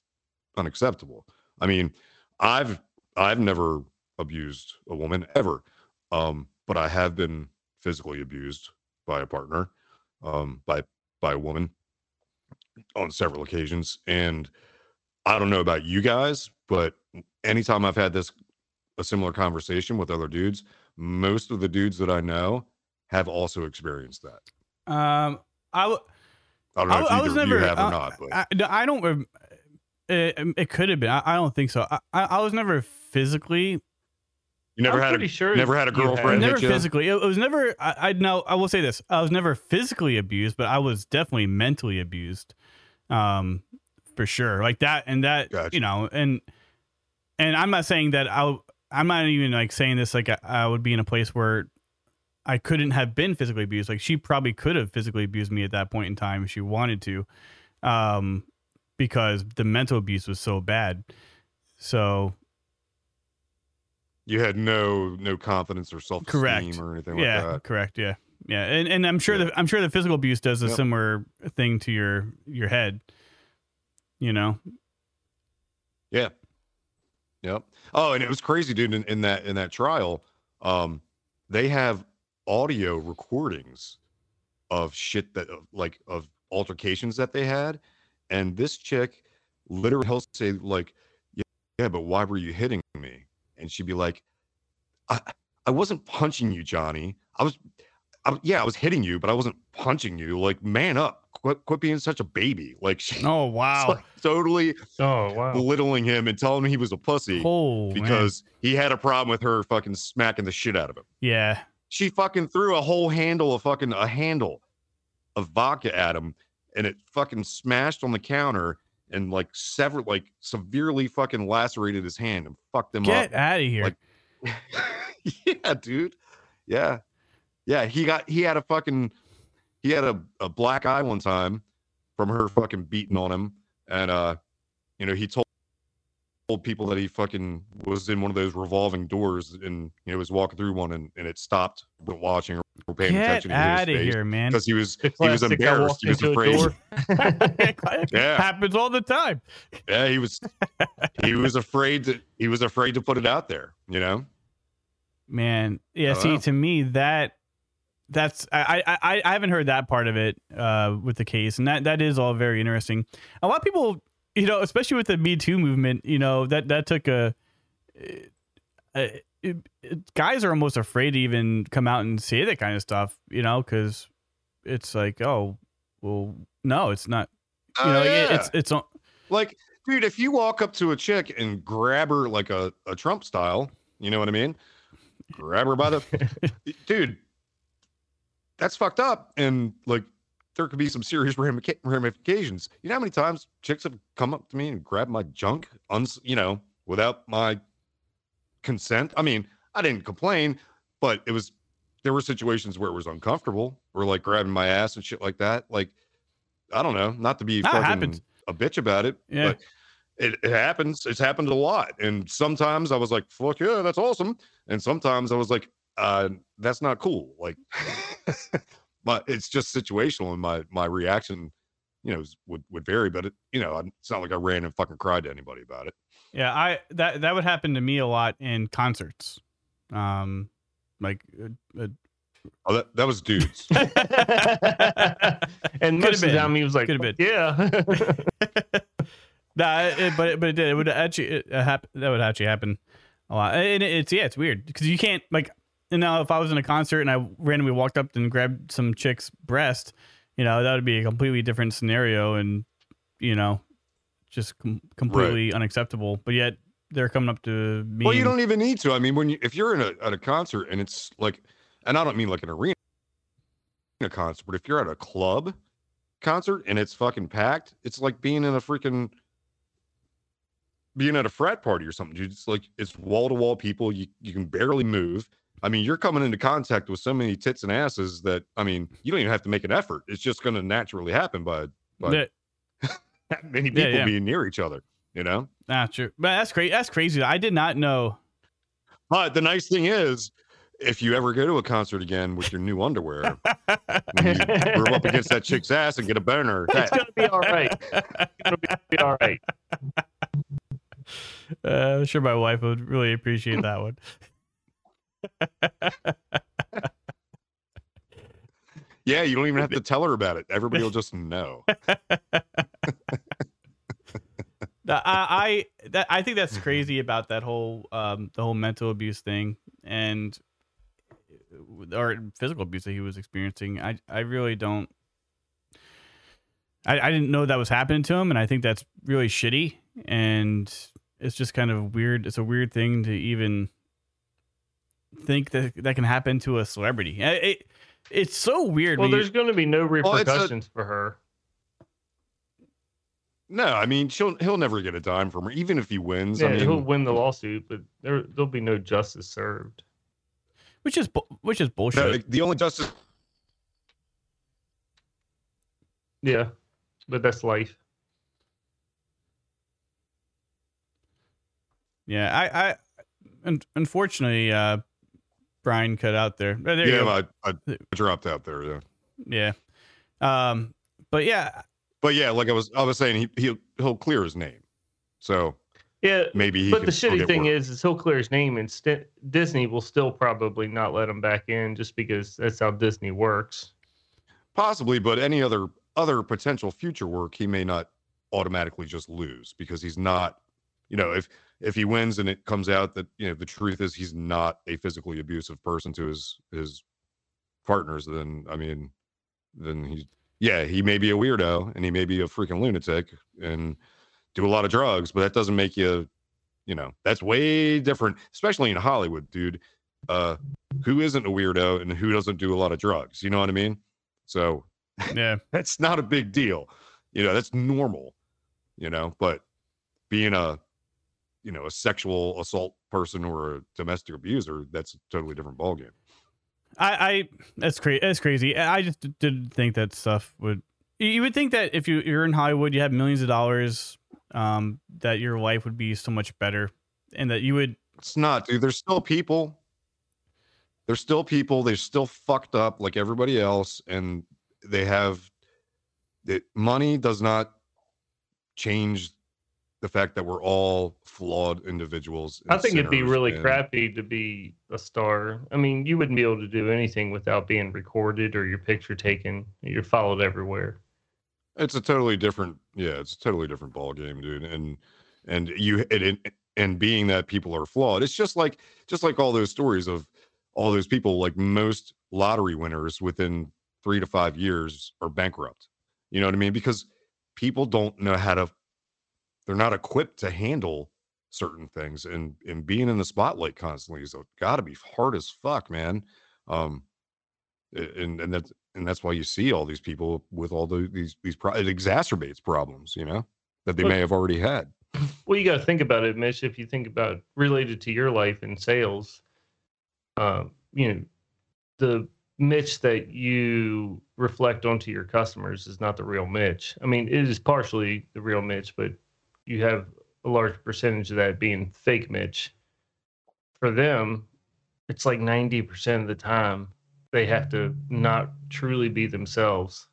S1: unacceptable. I mean, I've I've never abused a woman ever, um, but I have been physically abused by a partner, um, by by a woman on several occasions, and I don't know about you guys, but anytime I've had this a similar conversation with other dudes, most of the dudes that I know have also experienced that.
S2: um, I w-
S1: I don't know
S2: I,
S1: if
S2: I
S1: either
S2: was
S1: of
S2: never
S1: you have or
S2: uh,
S1: not, but
S2: I, I don't. It, it could have been. I, I don't think so. I, I I was never physically
S1: you never
S4: I'm
S1: had a
S4: sure
S1: never had a
S4: you have.
S1: girlfriend
S2: never physically. It, it was never. I, I know. I will say this. I was never physically abused, but I was definitely mentally abused, um, for sure. Like that and that.
S1: Gotcha.
S2: You know, and and I'm not saying that I'll. I'm not even like saying this like I, I would be in a place where I couldn't have been physically abused. Like she probably could have physically abused me at that point in time if she wanted to, um, because the mental abuse was so bad. So
S1: You had no no confidence or self esteem or anything like that.
S2: correct. Yeah, yeah, and and I'm sure
S1: Yeah.
S2: the I'm sure the physical abuse does a
S1: Yep.
S2: similar thing to your your head. You know,
S1: Yeah. Yep. Oh, and it was crazy, dude. In, in that in that trial, um, they have audio recordings of shit that like of altercations that they had, and this chick literally he'll say like, "Yeah, yeah, but why were you hitting me?" And she'd be like, "I, I wasn't punching you, Johnny. I was, I, yeah, I was hitting you, but I wasn't punching you. Like, man up, quit, quit being such a baby." Like she
S2: Oh wow.
S1: like, totally
S4: Oh wow.
S1: belittling him and telling him he was a pussy
S2: Oh man.
S1: because he had a problem with her fucking smacking the shit out of him.
S2: yeah.
S1: She fucking threw a whole handle of fucking a handle of vodka at him and it fucking smashed on the counter and like severed like severely fucking lacerated his hand and fucked him
S2: Get
S1: up.
S2: Get out of here.
S1: like- yeah, dude. Yeah. Yeah, he got he had a fucking he had a, a black eye one time from her fucking beating on him and uh you know he told told people that he fucking was in one of those revolving doors and you know was walking through one and, and it stopped but watching or paying
S2: Get
S1: attention to
S2: out
S1: his
S2: of here, man.
S1: because he was he was embarrassed he was afraid. Yeah.
S2: Happens all the time.
S1: yeah he was he was afraid to he was afraid to put it out there you know
S2: Man, yeah. See,
S1: know.
S2: to me that that's I, I I haven't heard that part of it uh, with the case, and that that is all very interesting. A lot of people, you know, especially with the Me Too movement, you know, that that took a. uh it, it- guys are almost afraid to even come out and say that kind of stuff, you know, because it's like, oh, well, no, it's not. You know,
S1: Oh,
S2: it-
S1: yeah.
S2: it's it's
S1: Like, dude, if you walk up to a chick and grab her like a, a Trump style, you know what I mean? Grab her by the dude, that's fucked up. And like there could be some serious ramifications. You know how many times chicks have come up to me and grabbed my junk, uns- you know, without my consent? I mean, I didn't complain, but it was there were situations where it was uncomfortable or like grabbing my ass and shit like that. Like, I don't know, not to be
S2: it
S1: fucking
S2: happens.
S1: a bitch about it,
S2: Yeah.
S1: but it, it happens. It's happened a lot. And sometimes I was like, fuck yeah, that's awesome. And sometimes I was like, uh, that's not cool. Like, but it's just situational and my, my reaction, you know, would, would vary, but it, you know, it's not like I ran and fucking cried to anybody about it.
S2: Yeah, I that that would happen to me a lot in concerts. Um like uh,
S1: Oh, that, that was dudes.
S4: and most of the time he was like,
S2: Could've been.
S4: yeah.
S2: Nah, it, but it- but it, did. it would actually it, uh, hap- that would actually happen a lot. And it, it's yeah, it's weird because you can't like. And now if I was in a concert and I randomly walked up and grabbed some chick's breast, you know that would be a completely different scenario and you know just com- completely unacceptable. But yet they're coming up to me.
S1: well, you
S2: and-
S1: don't even need to. I mean, when you, if you're in a, at a concert and it's like, and I don't mean like an arena a concert, but if you're at a club concert and it's fucking packed, it's like being in a freaking being at a frat party or something, dude. It's like it's wall to wall people. You you can barely move. I mean, you're coming into contact with so many tits and asses that I mean, you don't even have to make an effort. It's just going to naturally happen by by
S2: Yeah,
S1: that many people
S2: yeah.
S1: being near each other. You know.
S2: ah, true. But that's crazy. That's crazy. I did not know.
S1: But the nice thing is, if you ever go to a concert again with your new underwear, when you rub up against that chick's ass and get a boner,
S4: it's gonna be all right. It's gonna be, be all right.
S2: Uh, I'm sure my wife would really appreciate that one.
S1: Yeah, you don't even have to tell her about it. Everybody will just know.
S2: I I that I think that's crazy about that whole um the whole mental abuse thing and or physical abuse that he was experiencing. I I really don't. I I didn't know that was happening to him, and I think that's really shitty. And it's just kind of weird. It's a weird thing to even think that that can happen to a celebrity. I- It, it's so weird.
S4: Well, there's going to be no
S1: Well, a-
S4: repercussions for her.
S1: No, I mean, she'll he'll never get a dime from her, even if he wins.
S4: Yeah,
S1: I mean,
S4: he'll win the lawsuit, but there there'll be no justice served.
S2: which is which is
S1: the,
S2: bullshit.
S1: the only justice.
S4: Yeah, but that's life.
S2: Yeah, I, I, un- unfortunately, uh, Brian cut out there. Oh, there you
S1: Yeah,
S2: go.
S1: I, I dropped out there. Yeah,
S2: yeah. Um, but yeah,
S1: but yeah, like I was I was saying, he he'll he'll clear his name, so
S4: Yeah,
S1: maybe he.
S4: but
S1: can
S4: the shitty thing
S1: work.
S4: is, is he'll clear his name, and st- Disney will still probably not let him back in just because that's how Disney works.
S1: possibly, but any other other potential future work he may not automatically just lose because he's not, you know, if if he wins and it comes out that you know the truth is he's not a physically abusive person to his his partners, then I mean, then he's yeah, he may be a weirdo and he may be a freaking lunatic and do a lot of drugs, but that doesn't make you, you know, that's way different, especially in Hollywood, dude. Uh, who isn't a weirdo and who doesn't do a lot of drugs? You know what I mean? So
S2: Yeah.
S1: that's not a big deal. You know, that's normal, you know, but being a, you know, a sexual assault person or a domestic abuser, that's a totally different ballgame.
S2: I, I that's crazy. That's crazy. I just didn't think that stuff would. You- would think that if you, you're in Hollywood, you have millions of dollars, um, that your life would be so much better, and that you would.
S1: It's not, dude. There's still people. There's still people. They're still fucked up like everybody else, and they have. That money does not change the fact that we're all flawed individuals.
S4: I think it'd be really
S1: and-
S4: crappy to be a star. I mean, you wouldn't be able to do anything without being recorded or your picture taken. You're followed everywhere.
S1: It's a totally different, yeah, it's a totally different ball game, dude. And and you and and, and being that people are flawed, it's just like just like all those stories of all those people. Like most lottery winners, within three to five years, are bankrupt. You know what I mean? Because people don't know how to. They're not equipped to handle certain things, and and being in the spotlight constantly is got to be hard as fuck, man. Um, and and that's and that's why you see all these people with all the, these these pro- it exacerbates problems you know that they may have already had
S4: Well, you got to think about it, Mitch. If you think about related to your life in sales, um, you know, the Mitch that you reflect onto your customers is not the real Mitch. I mean, it is partially the real Mitch, but you have a large percentage of that being fake Mitch. For them, it's like 90% of the time they have to not truly be themselves.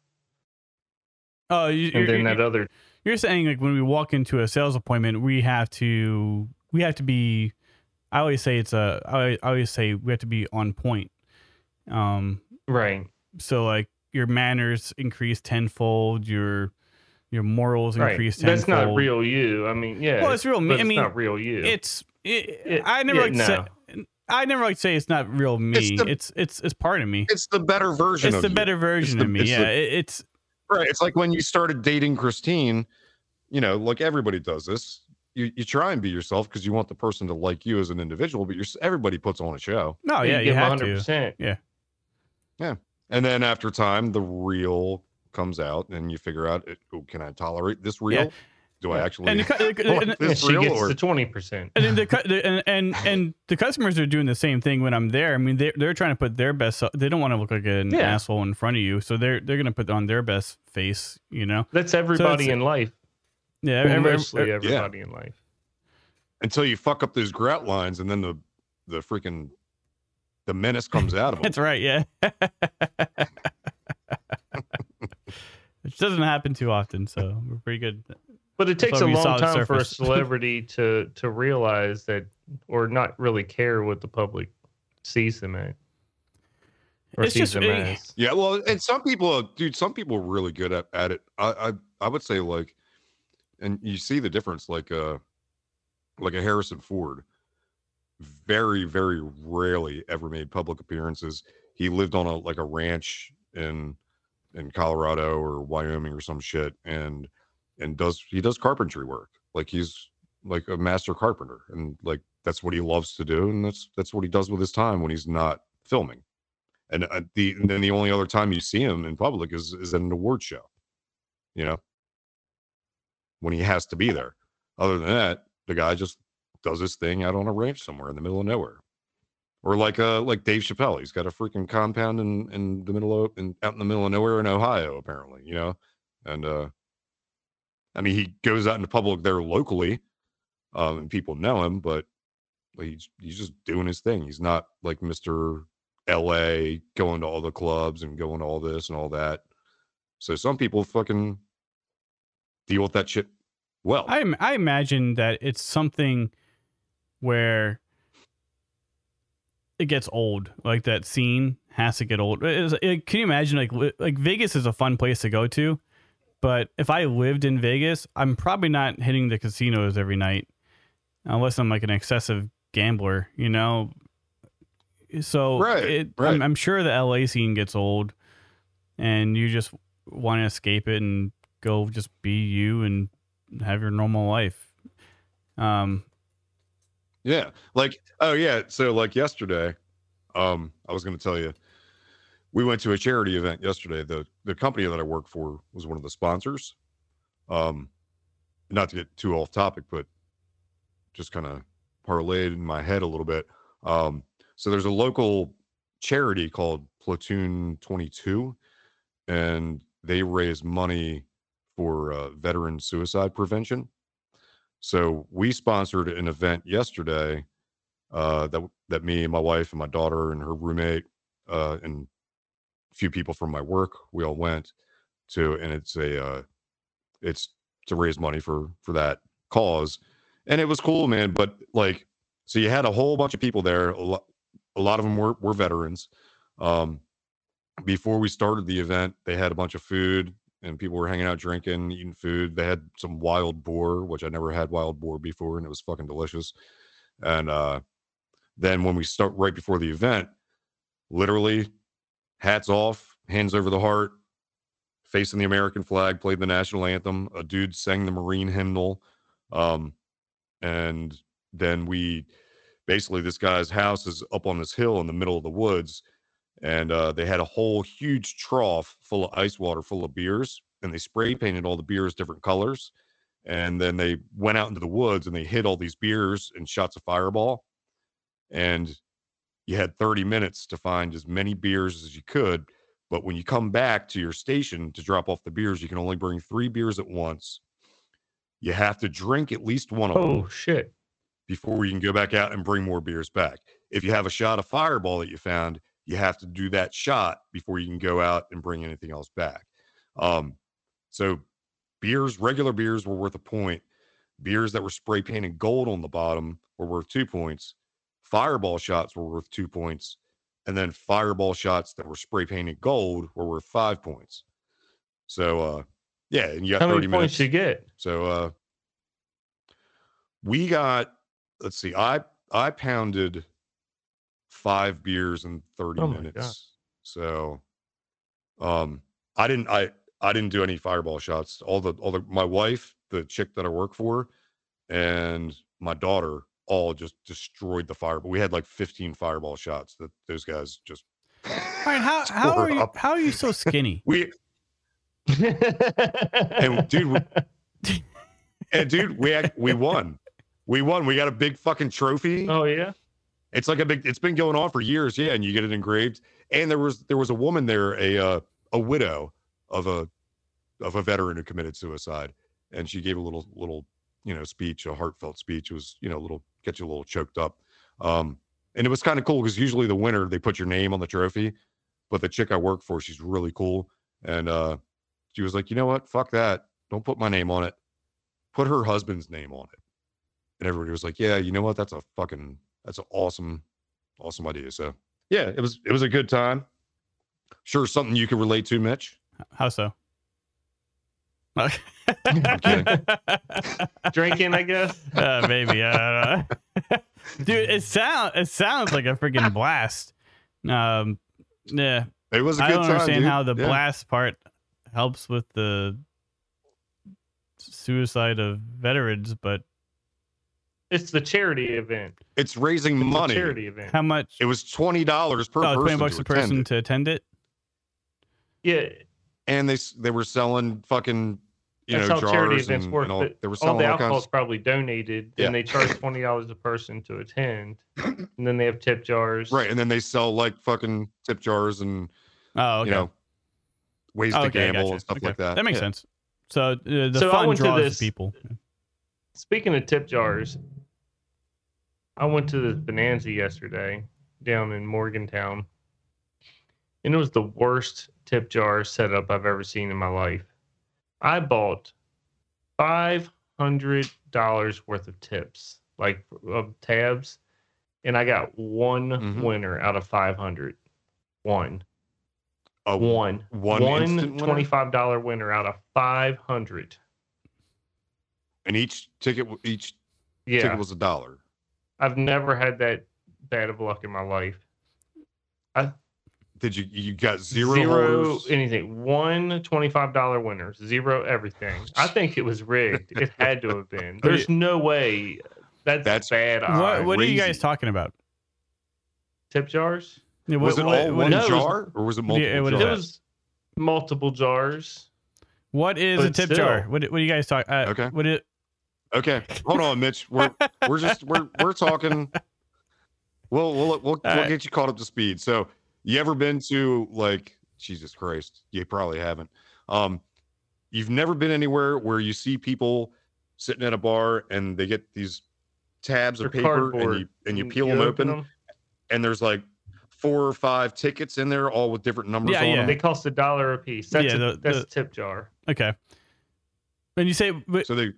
S2: Oh, you,
S4: And
S2: you're,
S4: then that other
S2: you're saying like when we walk into a sales appointment, we have to we have to be. I always say it's a. I always- always say we have to be on point. Um.
S4: right.
S2: So like your manners increase tenfold. Your your morals
S4: Right.
S2: increase tenfold.
S4: That's not real you. I mean, yeah.
S2: Well, it's real me.
S4: but
S2: I
S4: it's not real you.
S2: it's it,
S4: It-
S2: I never
S4: yeah,
S2: like to say I never like to say it's not real me.
S1: the-
S2: It's it's it's part of me.
S1: it's the better version
S2: It's
S1: of
S2: the
S1: you.
S2: better version
S1: the-
S2: of me.
S1: it's
S2: Yeah,
S1: the-
S2: it's
S1: right it's like when you started dating christine you know like everybody does this you, you try and be yourself because you want the person to like you as an individual but you're everybody puts on a show
S2: no, yeah, you
S4: give
S2: have to.
S4: Yeah, yeah.
S1: and then after time the real comes out and you figure out oh, can i tolerate this real
S2: Yeah.
S1: do i actually
S2: And the,
S1: want
S2: and,
S1: this
S4: she
S1: real
S4: gets
S1: or
S4: the 20%.
S2: and the, and, and and the customers are doing the same thing when I'm there. I mean, they they're trying to put their best. They don't want to look like an
S4: Yeah.
S2: asshole in front of you, so they're they're gonna put on their best face. You know,
S4: That's everybody
S2: it's-
S4: in life.
S2: yeah.
S4: Well,
S2: every-
S4: mostly
S2: every-
S4: everybody in life.
S1: until you fuck up those grout lines and then the the freaking the menace comes out of them
S2: That's right. Yeah. Which doesn't happen too often, so we're pretty good.
S4: But it takes a long
S2: the
S4: time for a celebrity to to realize that or not really care what the public sees them at. Or
S2: It's
S4: sees
S2: just-
S4: them as.
S1: Yeah, well, and some people, dude, some people are really good at, at it. I, I I would say like, and you see the difference, like uh, like a Harrison Ford, very very rarely ever made public appearances. He lived on a like a ranch in in Colorado or Wyoming or some shit, and and does he does carpentry work. Like he's like a master carpenter, and like that's what he loves to do, and that's that's what he does with his time when he's not filming. And uh, the and then the only other time you see him in public is is at an award show you know? When he has to be there. Other than that the guy just does his thing out on a ranch somewhere in the middle of nowhere or like uh like dave chappelle he's got a freaking compound in in the middle of in, out in the middle of nowhere in ohio apparently you know and uh i mean he goes out into public there locally um and people know him but he's he's just doing his thing he's not like mr LA, going to all the clubs and going to all this and all that. So some people fucking deal with that shit well.
S2: I I imagine that it's something where it gets old. Like that scene has to get old. It can you imagine like like Vegas is a fun place to go to, But if I lived in Vegas, I'm probably not hitting the casinos every night unless I'm like an excessive gambler, you know. So
S1: Right,
S2: it,
S1: right.
S2: I'm, I'm sure the LA scene gets old, and you just want to escape it and go just be you and have your normal life. Um,
S1: Yeah. Like, oh yeah. So like yesterday, um, I was gonna tell you, we went to a charity event yesterday. The the company that I work for was one of the sponsors. Um, not to get too off topic, but just kind of parlayed in my head a little bit. Um, so there's a local charity called Platoon 22, and they raise money for uh, veteran suicide prevention. So we sponsored an event yesterday uh, that that me and my wife and my daughter and her roommate uh, and a few people from my work we all went to, and it's a uh, it's to raise money for for that cause, and it was cool, man. But like, so you had a whole bunch of people there. A lot, a lot of them were were veterans. Um, before we started the event, they had a bunch of food and people were hanging out drinking, eating food. They had some wild boar, which I never had wild boar before, and it was fucking delicious. And uh, then when we start right before the event, literally hats off, hands over the heart, facing the American flag, played the national anthem. A dude sang the Marine hymnal. Um, and then we basically, this guy's house is up on this hill in the middle of the woods. And uh, they had a whole huge trough full of ice water, full of beers, and they spray painted all the beers different colors. And then they went out into the woods and they hid all these beers and shots of fireball. And you had 30 minutes to find as many beers as you could. But when you come back to your station to drop off the beers, you can only bring three beers at once. You have to drink at least one of them
S4: Oh shit!
S1: before you can go back out and bring more beers back. If you have a shot of fireball that you found, you have to do that shot before you can go out and bring anything else back. Um, so beers, regular beers were worth a point. Beers that were spray painted gold on the bottom were worth two points. Fireball shots were worth two points. And then fireball shots that were spray painted gold were worth five points. So uh yeah, and you got
S4: How
S1: 30
S4: many
S1: minutes.
S4: points you get?
S1: So uh we got let's see, I I pounded five beers in 30
S4: Oh my God.
S1: minutes. So um I didn't I I didn't do any fireball shots. All the all the my wife, the chick that I work for, and my daughter all just destroyed the fireball. We had like 15 fireball shots that those guys just
S2: Brian, how how are you
S1: up.
S2: how are you so skinny?
S1: we and dude we, and dude we ac- we won. We won. We got a big fucking trophy.
S4: oh yeah.
S1: It's like a big. It's been going on for years, yeah. And you get it engraved. And there was there was a woman there, a uh, a widow of a of a veteran who committed suicide, and she gave a little little you know speech, a heartfelt speech. It was you know a little get you a little choked up. Um, and it was kind of cool because usually the winner they put your name on the trophy, but the chick I work for, she's really cool, and uh, she was like, you know what, fuck that, don't put my name on it, put her husband's name on it. And everybody was like, yeah, you know what, that's a fucking that's an awesome, awesome idea. So yeah, it was it was a good time. Sure, something you could relate to, Mitch.
S2: How so?
S1: kidding.
S4: Drinking, I guess.
S2: uh, maybe. I don't know. Dude, it sound it sounds like a freaking blast. Um, yeah,
S1: It was a
S2: I
S1: good
S2: don't
S1: time.
S2: understand
S1: dude.
S2: how the
S1: Yeah.
S2: blast part helps with the suicide of veterans, but
S4: It's the charity event.
S1: It's raising
S4: It's
S1: money.
S4: a charity event.
S2: how much?
S1: It was twenty dollars per
S2: oh,
S1: person.
S2: twenty bucks
S1: to
S2: a person
S1: attend it.
S2: to attend it.
S4: Yeah,
S1: and they they were selling fucking you
S4: that's
S1: know
S4: how
S1: jars
S4: charity
S1: and,
S4: events work.
S1: and all,
S4: but
S1: they were
S4: all the
S1: all,
S4: alcohol's
S1: kinds.
S4: probably donated,
S1: Yeah.
S4: and they charge twenty dollars a person to attend, and then they have tip jars.
S1: Right, and then they sell like fucking tip jars and
S2: Oh, okay.
S1: you know ways
S2: Oh,
S1: to gamble
S2: gotcha.
S1: and stuff
S2: Okay.
S1: like that.
S2: That makes
S1: Yeah.
S2: sense. So uh, the
S4: So
S2: fun
S4: went
S2: draws
S4: this-
S2: people.
S4: Speaking of tip jars, I went to the Bonanza yesterday down in Morgantown, and it was the worst tip jar setup I've ever seen in my life. I bought five hundred dollars worth of tips, like of tabs, and I got one
S1: Mhm.
S4: winner out of five hundred. One.
S1: A
S4: One.
S1: one
S4: One
S1: winner?
S4: $25 winner out of 500.
S1: and each ticket, each
S4: Yeah.
S1: ticket was a dollar.
S4: I've never had that bad of luck in my life.
S1: I Did you? You got zero.
S4: Zero anything. One $25 winner. Zero everything. I think it was rigged. it had to have been.
S2: Oh,
S4: There's no way. That's,
S1: That's-
S4: bad
S2: What, what are you guys talking about?
S4: Tip jars?
S2: Yeah,
S1: was
S2: what,
S1: it
S2: what-
S1: all
S2: what-
S1: one
S4: No, it was-
S1: jar, or was it
S2: Yeah,
S1: multiple jars?
S4: It was multiple jars.
S2: what is a tip
S4: still.
S2: jar? What, what do you guys talking? Uh,
S1: Okay.
S2: What it?
S1: Okay, hold on, Mitch. We're we're just we're we're talking. We'll we'll we'll, we'll
S2: right.
S1: get you caught up to speed. So, you ever been to like Jesus Christ? You probably haven't. Um, you've never been anywhere where you see people sitting at a bar and they get these tabs
S4: They're
S1: of paper and you and you
S4: You-
S1: peel
S4: you
S1: them
S4: open
S1: open,
S4: them.
S1: and there's like four or five tickets in there, all with different numbers
S2: Yeah,
S1: on
S2: yeah.
S1: them.
S4: They cost a dollar a piece. That's,
S2: Yeah,
S4: a,
S2: the-
S4: that's
S2: the-
S4: a tip jar.
S2: Okay. And you say, but,
S1: So they,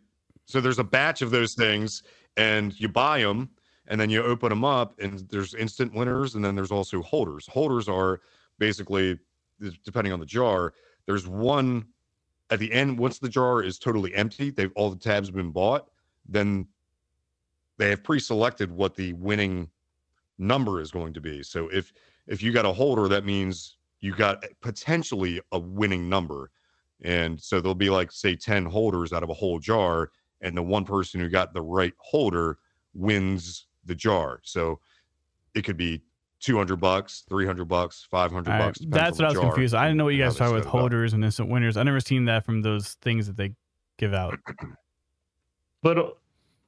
S1: so there's a batch of those things, and you buy them, and then you open them up, and there's instant winners, and then there's also holders. Holders are basically, depending on the jar, there's one at the end. Once the jar is totally empty, they've all the tabs have been bought. Then they have pre-selected what the winning number is going to be. So if if you got a holder, that means you got potentially a winning number. And so there'll be like say 10 holders out of a whole jar, and the one person who got the right holder wins the jar. So it could be 200 bucks, 300 bucks, 500
S2: all right,
S1: bucks.
S2: that's what I was
S1: jar
S2: confused. I didn't know what you guys
S1: how
S2: talking with
S1: set up.
S2: holders and instant winners. I never seen that from those things that they give out.
S4: But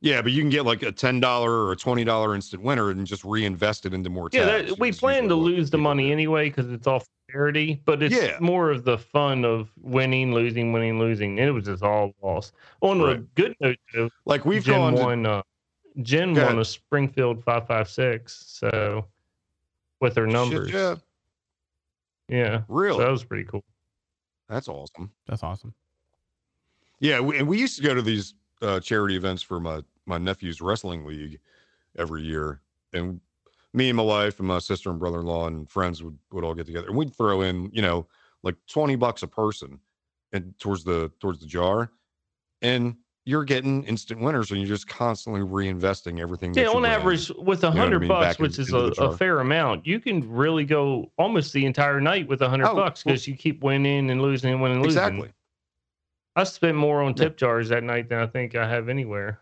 S1: Yeah, but you can get like a $10 or a $20 instant winner and just reinvest it into more
S4: yeah,
S1: tabs.
S4: that, we plan to lose the money
S1: do.
S4: anyway because it's all charity. But it's
S1: Yeah.
S4: more of the fun of winning, losing, winning, losing. It was just all loss. On a good note, though,
S1: Like we've
S4: Jen
S1: gone to.
S4: Uh, Jen
S1: Go
S4: won a Springfield five five six. So with her
S1: Shit,
S4: numbers,
S1: yeah,
S4: yeah,
S1: really.
S4: so that was pretty cool.
S1: That's awesome.
S2: That's awesome.
S1: Yeah, we, and we used to go to these uh, charity events for my my nephew's wrestling league every year, and me and my wife and my sister and brother in law and friends would would all get together, and we'd throw in you know like twenty bucks a person, and towards the towards the jar, and you're getting instant winners, and you're just constantly reinvesting everything.
S4: Yeah,
S1: you
S4: on average, with a
S1: what I
S4: hundred
S1: mean,
S4: bucks,
S1: back in-
S4: which is a, a fair amount, you can really go almost the entire night with a hundred
S1: Oh,
S4: bucks because you keep winning and losing and winning and losing.
S1: exactly.
S4: I spent more on
S1: Yeah.
S4: tip jars that night than I think I have anywhere.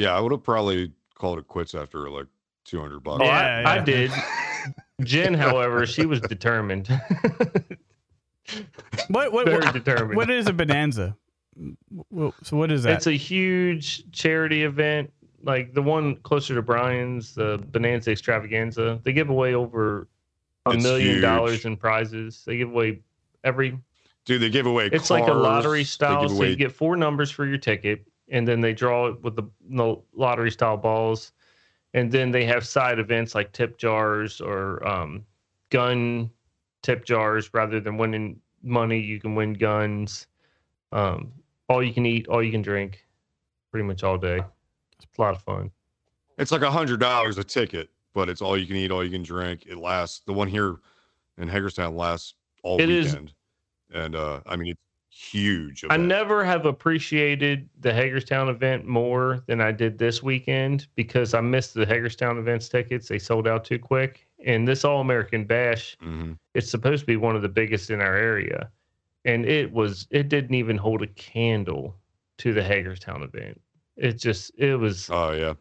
S1: Yeah, I would have probably called it quits after like two hundred bucks.
S4: Oh,
S2: Yeah,
S4: I, I did. Jen, however, she was determined.
S2: What what
S4: Very
S2: what,
S4: determined.
S2: what is a bonanza? Well, so what is that?
S4: It's a huge charity event, like the one closer to Brian's, the Bonanza Extravaganza. They give away over a
S1: It's
S4: million
S1: huge.
S4: dollars in prizes. They give away every.
S1: Dude, they give away.
S4: It's like a lottery
S1: cars, they
S4: style.
S1: give
S4: So
S1: away
S4: you get four numbers for your ticket, and then they draw it with the, the lottery style balls, and then they have side events like tip jars or um, gun tip jars. Rather than winning money, you can win guns. Um, all you can eat, all you can drink, pretty much all day. It's a lot of fun.
S1: It's like a hundred dollars a ticket, but it's all you can eat, all you can drink. It lasts. The one here in Hagerstown lasts all
S4: It is-
S1: weekend, and uh, I mean it's huge.
S4: I never have appreciated the Hagerstown event more than I did this weekend because I missed the Hagerstown events tickets. They sold out too quick. And this All American Bash,
S1: Mhm.
S4: it's supposed to be one of the biggest in our area. And it was, it didn't even hold a candle to the Hagerstown event. It just, it was,
S1: Oh yeah,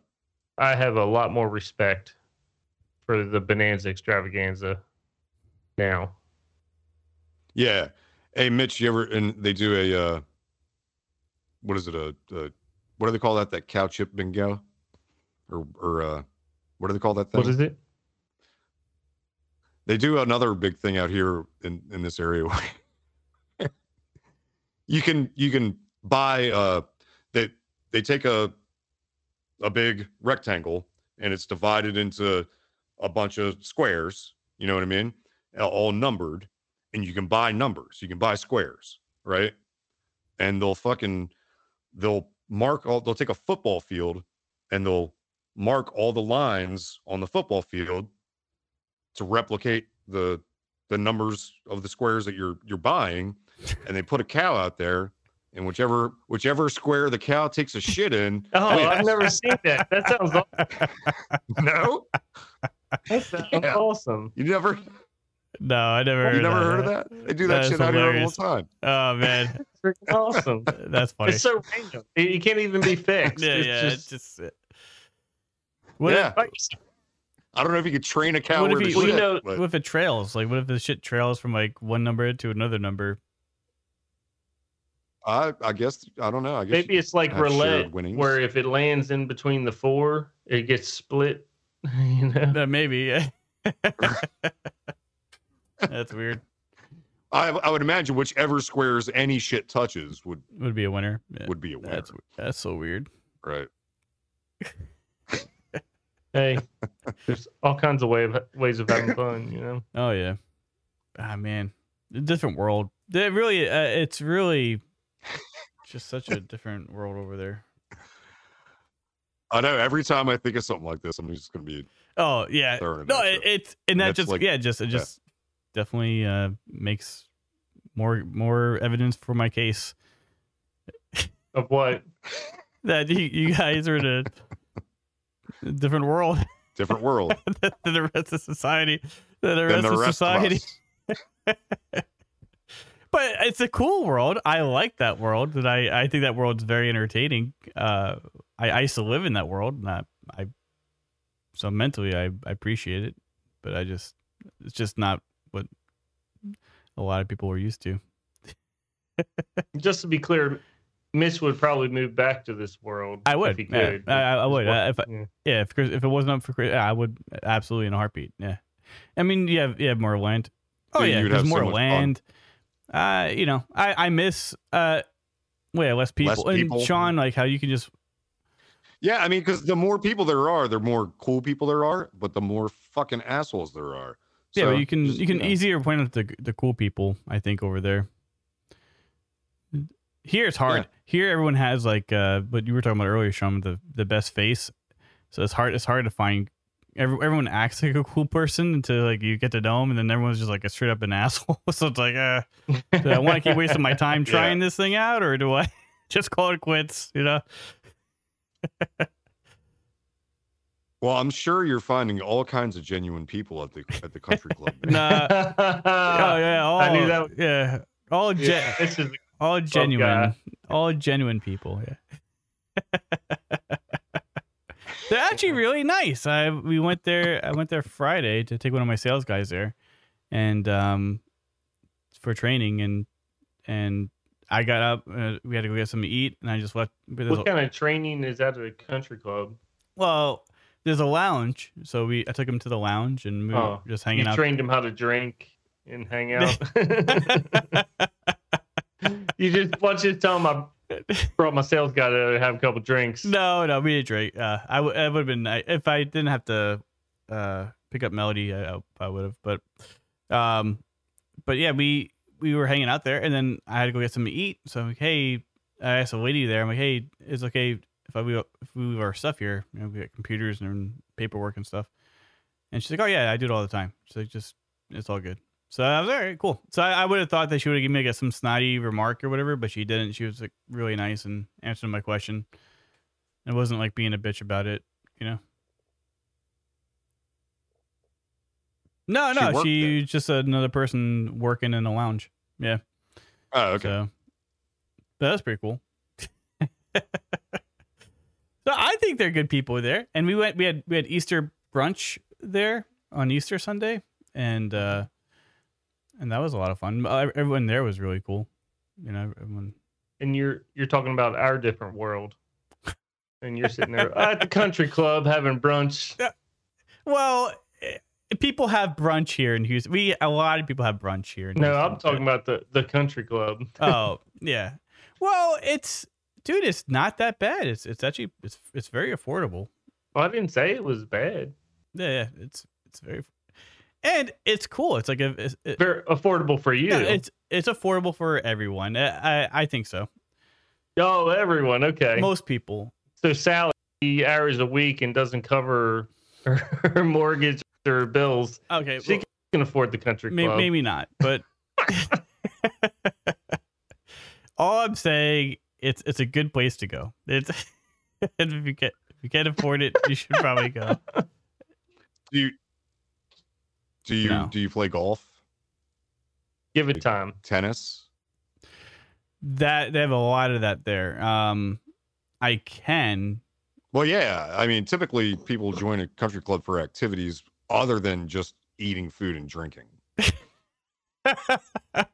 S4: I have a lot more respect for the Bonanza extravaganza now.
S1: yeah. Hey Mitch, you ever and they do a uh, what is it a, a what do they call that? That cow chip bingo, or or uh, what do they call that thing?
S4: What is it?
S1: they do another big thing out here in in this area you can you can buy uh they they take a a big rectangle and it's divided into a bunch of squares you know what i mean all numbered and you can buy numbers you can buy squares right and they'll fucking they'll mark all they'll take a football field and they'll mark all the lines on the football field to replicate the the numbers of the squares that you're you're buying, and they put a cow out there, and whichever whichever square the cow takes a shit in.
S4: Oh,
S1: I mean,
S4: I've never seen that. That sounds aw-
S1: no,
S4: that sounds
S1: Yeah.
S4: awesome.
S1: you never
S2: No, I never.
S1: you
S2: heard
S1: never heard of that? They do that,
S2: That is
S1: shit out here all the time.
S2: Oh man,
S4: freaking awesome.
S2: that's funny.
S4: It's so random. It, it can't even be fixed.
S2: yeah,
S4: it's
S2: yeah.
S4: just,
S2: it's just. What
S1: yeah,
S4: Like,
S1: I don't know if you could train a cow
S2: What if you-
S4: well, you
S1: shit,
S4: know-
S1: but-
S2: what if it trails? Like, what if the shit trails from like one number to another number?
S1: I I guess I don't know. I guess
S4: maybe it's like roulette, where if it lands in between the four, it gets split. You know,
S2: Uh, maybe. That's weird.
S1: I I would imagine whichever squares any shit touches would
S2: Would be a winner. Yeah,
S1: would be a winner,
S2: that's that's so weird.
S1: right?
S4: hey, there's all kinds of way of, ways of having fun. You know,
S2: Oh yeah. Ah man, a different world. It really, uh, it's really just such a different world over there.
S1: I know. Every time I think of something like this, I'm just gonna be
S2: Oh yeah. No,
S1: at
S2: it, it's and that just
S1: like-
S2: yeah, just it
S1: yeah.
S2: just definitely uh makes more more evidence for my case
S4: of what
S2: that you, you guys are in a different world
S1: different world
S2: than the rest of society. Than the
S1: than
S2: rest
S1: the
S2: of
S1: rest
S2: society.
S1: of
S2: but it's a cool world. I like that world, and I I think that world's very entertaining. Uh, I, I used to live in that world, and I, I so mentally I, I appreciate it, but I just it's just not what a lot of people were used to.
S4: just to be clear, Mitch would probably move back to this world.
S2: I would,
S4: if he
S2: yeah,
S4: could.
S2: I- I- I would, uh, if I-
S4: yeah.
S2: Yeah, if if it wasn't up for Chris, I would absolutely in a heartbeat. Yeah, I mean you have you have more land. Oh
S1: Yeah,
S2: yeah,
S1: you'd
S2: there's
S1: have so
S2: more land. Uh, you know, I I miss uh, wait less people. and
S1: people.
S2: Sean, like how you can just
S1: Yeah, I mean, because the more people there are, the more cool people there are, but the more fucking assholes there are.
S2: Yeah,
S1: So,
S2: you can
S1: just,
S2: you can
S1: know,
S2: easier point out the the cool people. I think over there. Here it's hard.
S1: Yeah.
S2: Here everyone has like uh, what you were talking about earlier, Sean, the the best face. So it's hard. It's hard to find. Every, everyone acts like a cool person until like you get to know them, and then everyone's just like a straight up an asshole. so it's like, uh, do I want to keep wasting my time
S1: Yeah.
S2: trying this thing out, or do I just call it quits? You know?
S1: Well, I'm sure you're finding all kinds of genuine people at the at the country club. man.
S2: Nah. oh yeah. All,
S4: I knew that-
S2: Yeah. All gen-
S4: yeah, this is
S2: all genuine.
S4: guy.
S2: All genuine people. Yeah. They're actually really nice. I we went there. I went there Friday to take one of my sales guys there, and um, for training and and I got up. Uh, we had to go get something to eat, and I just left.
S4: what kind of training is that at a country club?
S2: well, there's a lounge, so we I took him to the lounge and we were
S4: Oh,
S2: just
S4: You
S2: hanging out.
S4: You trained him how to drink and hang out. you just want you tell him I brought my sales guy to have a couple drinks.
S2: No, no, we didn't drink. Uh, I w- it would have been nice if I didn't have to uh, pick up Melody. I, I would have, but um, but yeah, we we were hanging out there, and then I had to go get something to eat. So I'm like, hey, I asked a lady there. I'm like, hey, it's okay if I we if we move our stuff here. You know, we got computers and paperwork and stuff. And she's like, oh yeah, I do it all the time. She's like, just it's all good. So I was all right, cool. So I, I would have thought that she would have given me like, some snotty remark or whatever, but she didn't. She was like really nice and answered my question. It wasn't like being a bitch about it, you know. No, no, she's just another person working in a lounge. Yeah.
S1: Oh, okay.
S2: So that was pretty cool. so I think they're good people there. And we went we had we had Easter brunch there on Easter Sunday and uh and that was a lot of fun. Uh, Everyone there was really cool. You know, everyone
S4: And you're you're talking about our different world. And you're sitting there at the country club having brunch.
S2: Well, eh, people have brunch here in Houston. We a lot of people have brunch here. In
S4: No,
S2: Houston.
S4: I'm talking about the, the country club.
S2: oh yeah. Well, it's dude, it's not that bad. It's it's actually it's it's very affordable.
S4: Well, I didn't say it was bad.
S2: Yeah, yeah, it's it's very, and it's cool. It's like a it's, it,
S4: Very affordable for you.
S2: yeah, it's it's affordable for everyone. I I, I think so.
S4: oh, everyone. Okay.
S2: Most people.
S4: so Sally hours a week and doesn't cover her, her mortgage or bills.
S2: Okay,
S4: She
S2: well,
S4: can afford the country club.
S2: maybe not, but all I'm saying it's it's a good place to go. It's if you can if you can't afford it, you should probably go.
S1: Do you do you
S2: No.
S1: do you play golf,
S4: Give it time.
S1: tennis?
S2: That they have a lot of that there. Um, I can.
S1: Well, yeah. I mean, typically people join a country club for activities other than just eating food and drinking.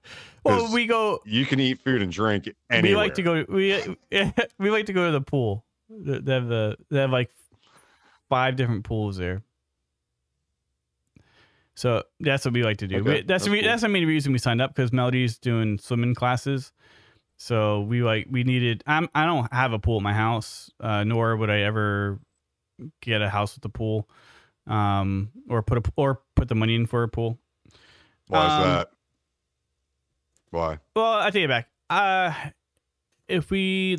S2: well, we go.
S1: You can eat food and drink anywhere.
S2: We like to go. We we like to go to the pool. They have the they have like five different pools there. So that's what we like to do.
S1: Okay,
S2: We- that's
S1: that's
S2: the
S1: cool.
S2: that's the main reason we signed up because Melody's doing swimming classes. So we like we needed. I'm I don't have a pool at my house, uh, nor would I ever get a house with a pool, um, or put a or put the money in for a pool.
S1: Why is
S2: um,
S1: that? Why?
S2: Well, I take it back. Uh, if we,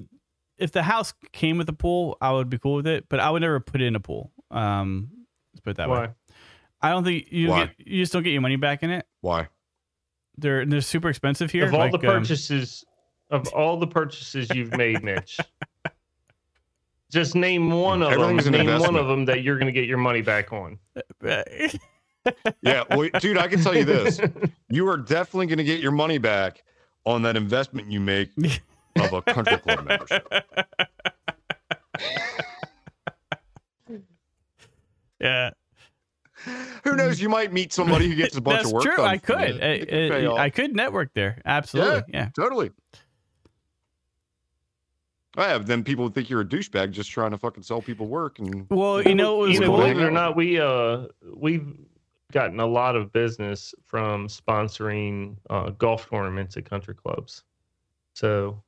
S2: if the house came with a pool, I would be cool with it. But I would never put in a pool. Um, let's put it that way.
S4: Why?
S2: I don't think you
S1: Why?
S2: get, you just don't get your money back in it.
S1: Why?
S2: They're they're super expensive here.
S4: Of all
S2: like,
S4: the
S2: um,
S4: purchases, of all the purchases you've made, Mitch, just name one of them.
S1: Everything's an
S4: Name one of them that you're going to get your money back on.
S1: Yeah, well, dude, I can tell you this: you are definitely going to get your money back on that investment you make of a country club membership.
S2: yeah,
S1: Who knows? You might meet somebody who gets a bunch
S2: that's
S1: of work
S2: true.
S1: done
S2: I could.
S1: It could pay
S2: I. I could network there. Absolutely. Yeah.
S1: Totally. I have. then people would think you're a douchebag just trying to fucking sell people work. And
S2: Well, you know, it was
S4: you
S2: cool.
S4: believe it or not, we uh we've gotten a lot of business from sponsoring uh, golf tournaments at country clubs. So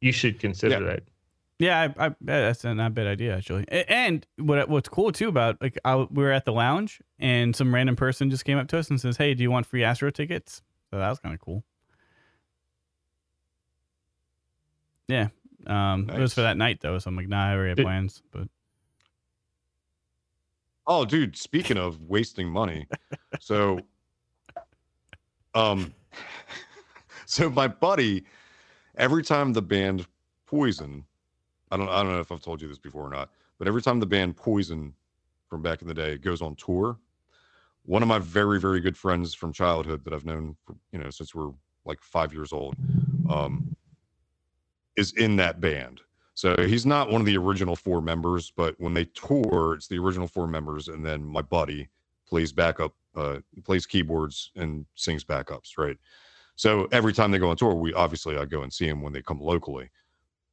S4: you should consider
S1: Yeah.
S4: that.
S2: Yeah, I, I, that's not a bad idea actually. And what what's cool too about like I, we were at the lounge and some random person just came up to us and says, "Hey, do you want free Astro tickets?" So that was kind of cool. Yeah, um, it was for that night though, so I'm like, nah, I already have plans. But
S1: oh, dude, speaking of wasting money, so, um, so my buddy, every time the band Poison, I don't, I don't know if I've told you this before or not, but every time the band Poison from back in the day goes on tour, one of my very, very good friends from childhood that I've known, for, you know, since we're like five years old, um, is in that band. So he's not one of the original four members, but when they tour, it's the original four members, and then my buddy plays backup, uh, plays keyboards and sings backups, right? So every time they go on tour, we obviously I go and see them when they come locally.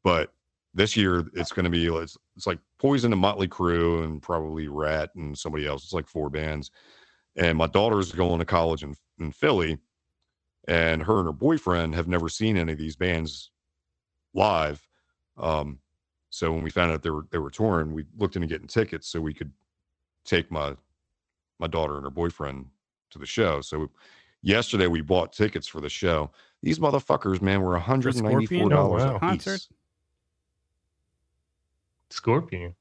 S1: But this year it's going to be it's, it's like Poison and Motley Crue and probably Ratt and somebody else. It's like four bands. And my daughter's going to college in in Philly, and her and her boyfriend have never seen any of these bands live. Um, so when we found out they were they were touring, we looked into getting tickets so we could take my my daughter and her boyfriend to the show. So yesterday we bought tickets for the show. These motherfuckers, man, were hundred and ninety four dollars
S4: Oh, wow.
S1: a
S2: Concert?
S1: piece.
S4: Scorpion.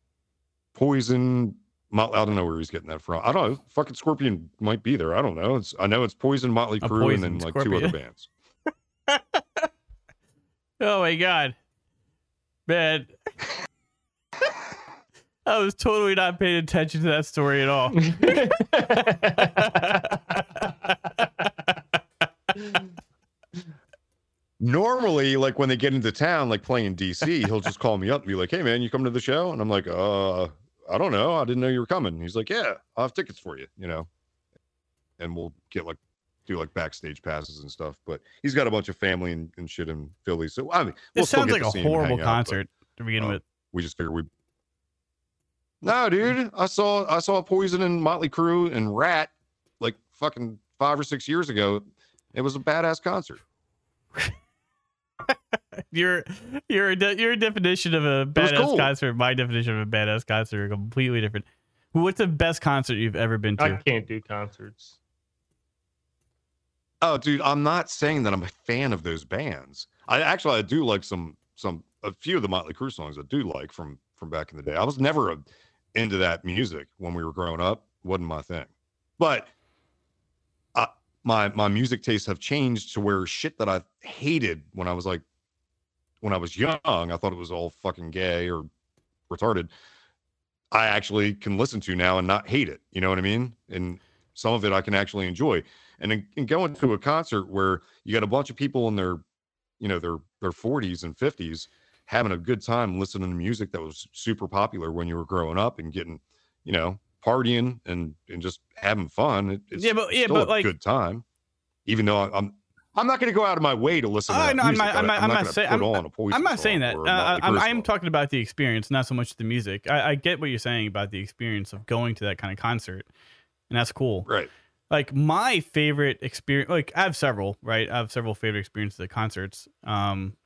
S1: Poison. Mot- I don't know where he's getting that from. I don't know. Fucking Scorpion might be there. I don't know. It's I know it's Poison, Motley
S2: A
S1: Crue, and then
S2: Poison,
S1: like two other bands.
S2: oh my god, man, I was totally not paying attention to that story at all.
S1: normally like when they get into town like playing dc he'll just call me up and be like hey man you coming to the show? And i'm like uh i don't know. I didn't know you were coming. He's like yeah i'll have tickets for you you know? And we'll get like do like backstage passes and stuff but he's got a bunch of family and, and shit in philly so i mean we'll
S2: it sounds like a
S1: see him and
S2: horrible
S1: hang out, but
S2: concert to begin
S1: uh,
S2: with.
S1: we just figured we no dude i saw i saw poison and motley crue and Ratt like fucking five or six years ago it was a badass concert
S2: Your your de- your definition of a badass
S1: cool.
S2: concert, my definition of a badass concert are completely different. What's the best concert you've ever been to?
S4: I can't do concerts.
S1: Oh, dude, I'm not saying that I'm a fan of those bands. I actually I do like some some a few of the Motley Crue songs I do like from from back in the day. I was never a, into that music when we were growing up. wasn't my thing. But I, my my music tastes have changed to where shit that I hated when I was like when I was young, I thought it was all fucking gay or retarded. I actually can listen to now and not hate it. You know what I mean? And some of it I can actually enjoy. And, and going to a concert where you got a bunch of people in their, you know, their their 40s and 50s having a good time listening to music that was super popular when you were growing up and getting, you know, partying and and just having fun. It, it's
S2: Yeah, but- yeah, but,
S1: a
S2: like-
S1: good time. Even though I'm I'm not going to go out of my way to listen to that
S2: no, I'm
S1: music.
S2: not- I'm not- I'm not saying- I'm-
S1: on a Poison
S2: I'm not saying that. Uh, I'm, I'm talking about the experience, not so much the music. I, I get what you're saying about the experience of going to that kind of concert, and that's cool.
S1: right.
S2: Like my favorite experience, like I have several, right? I have several favorite experiences at concerts. Um,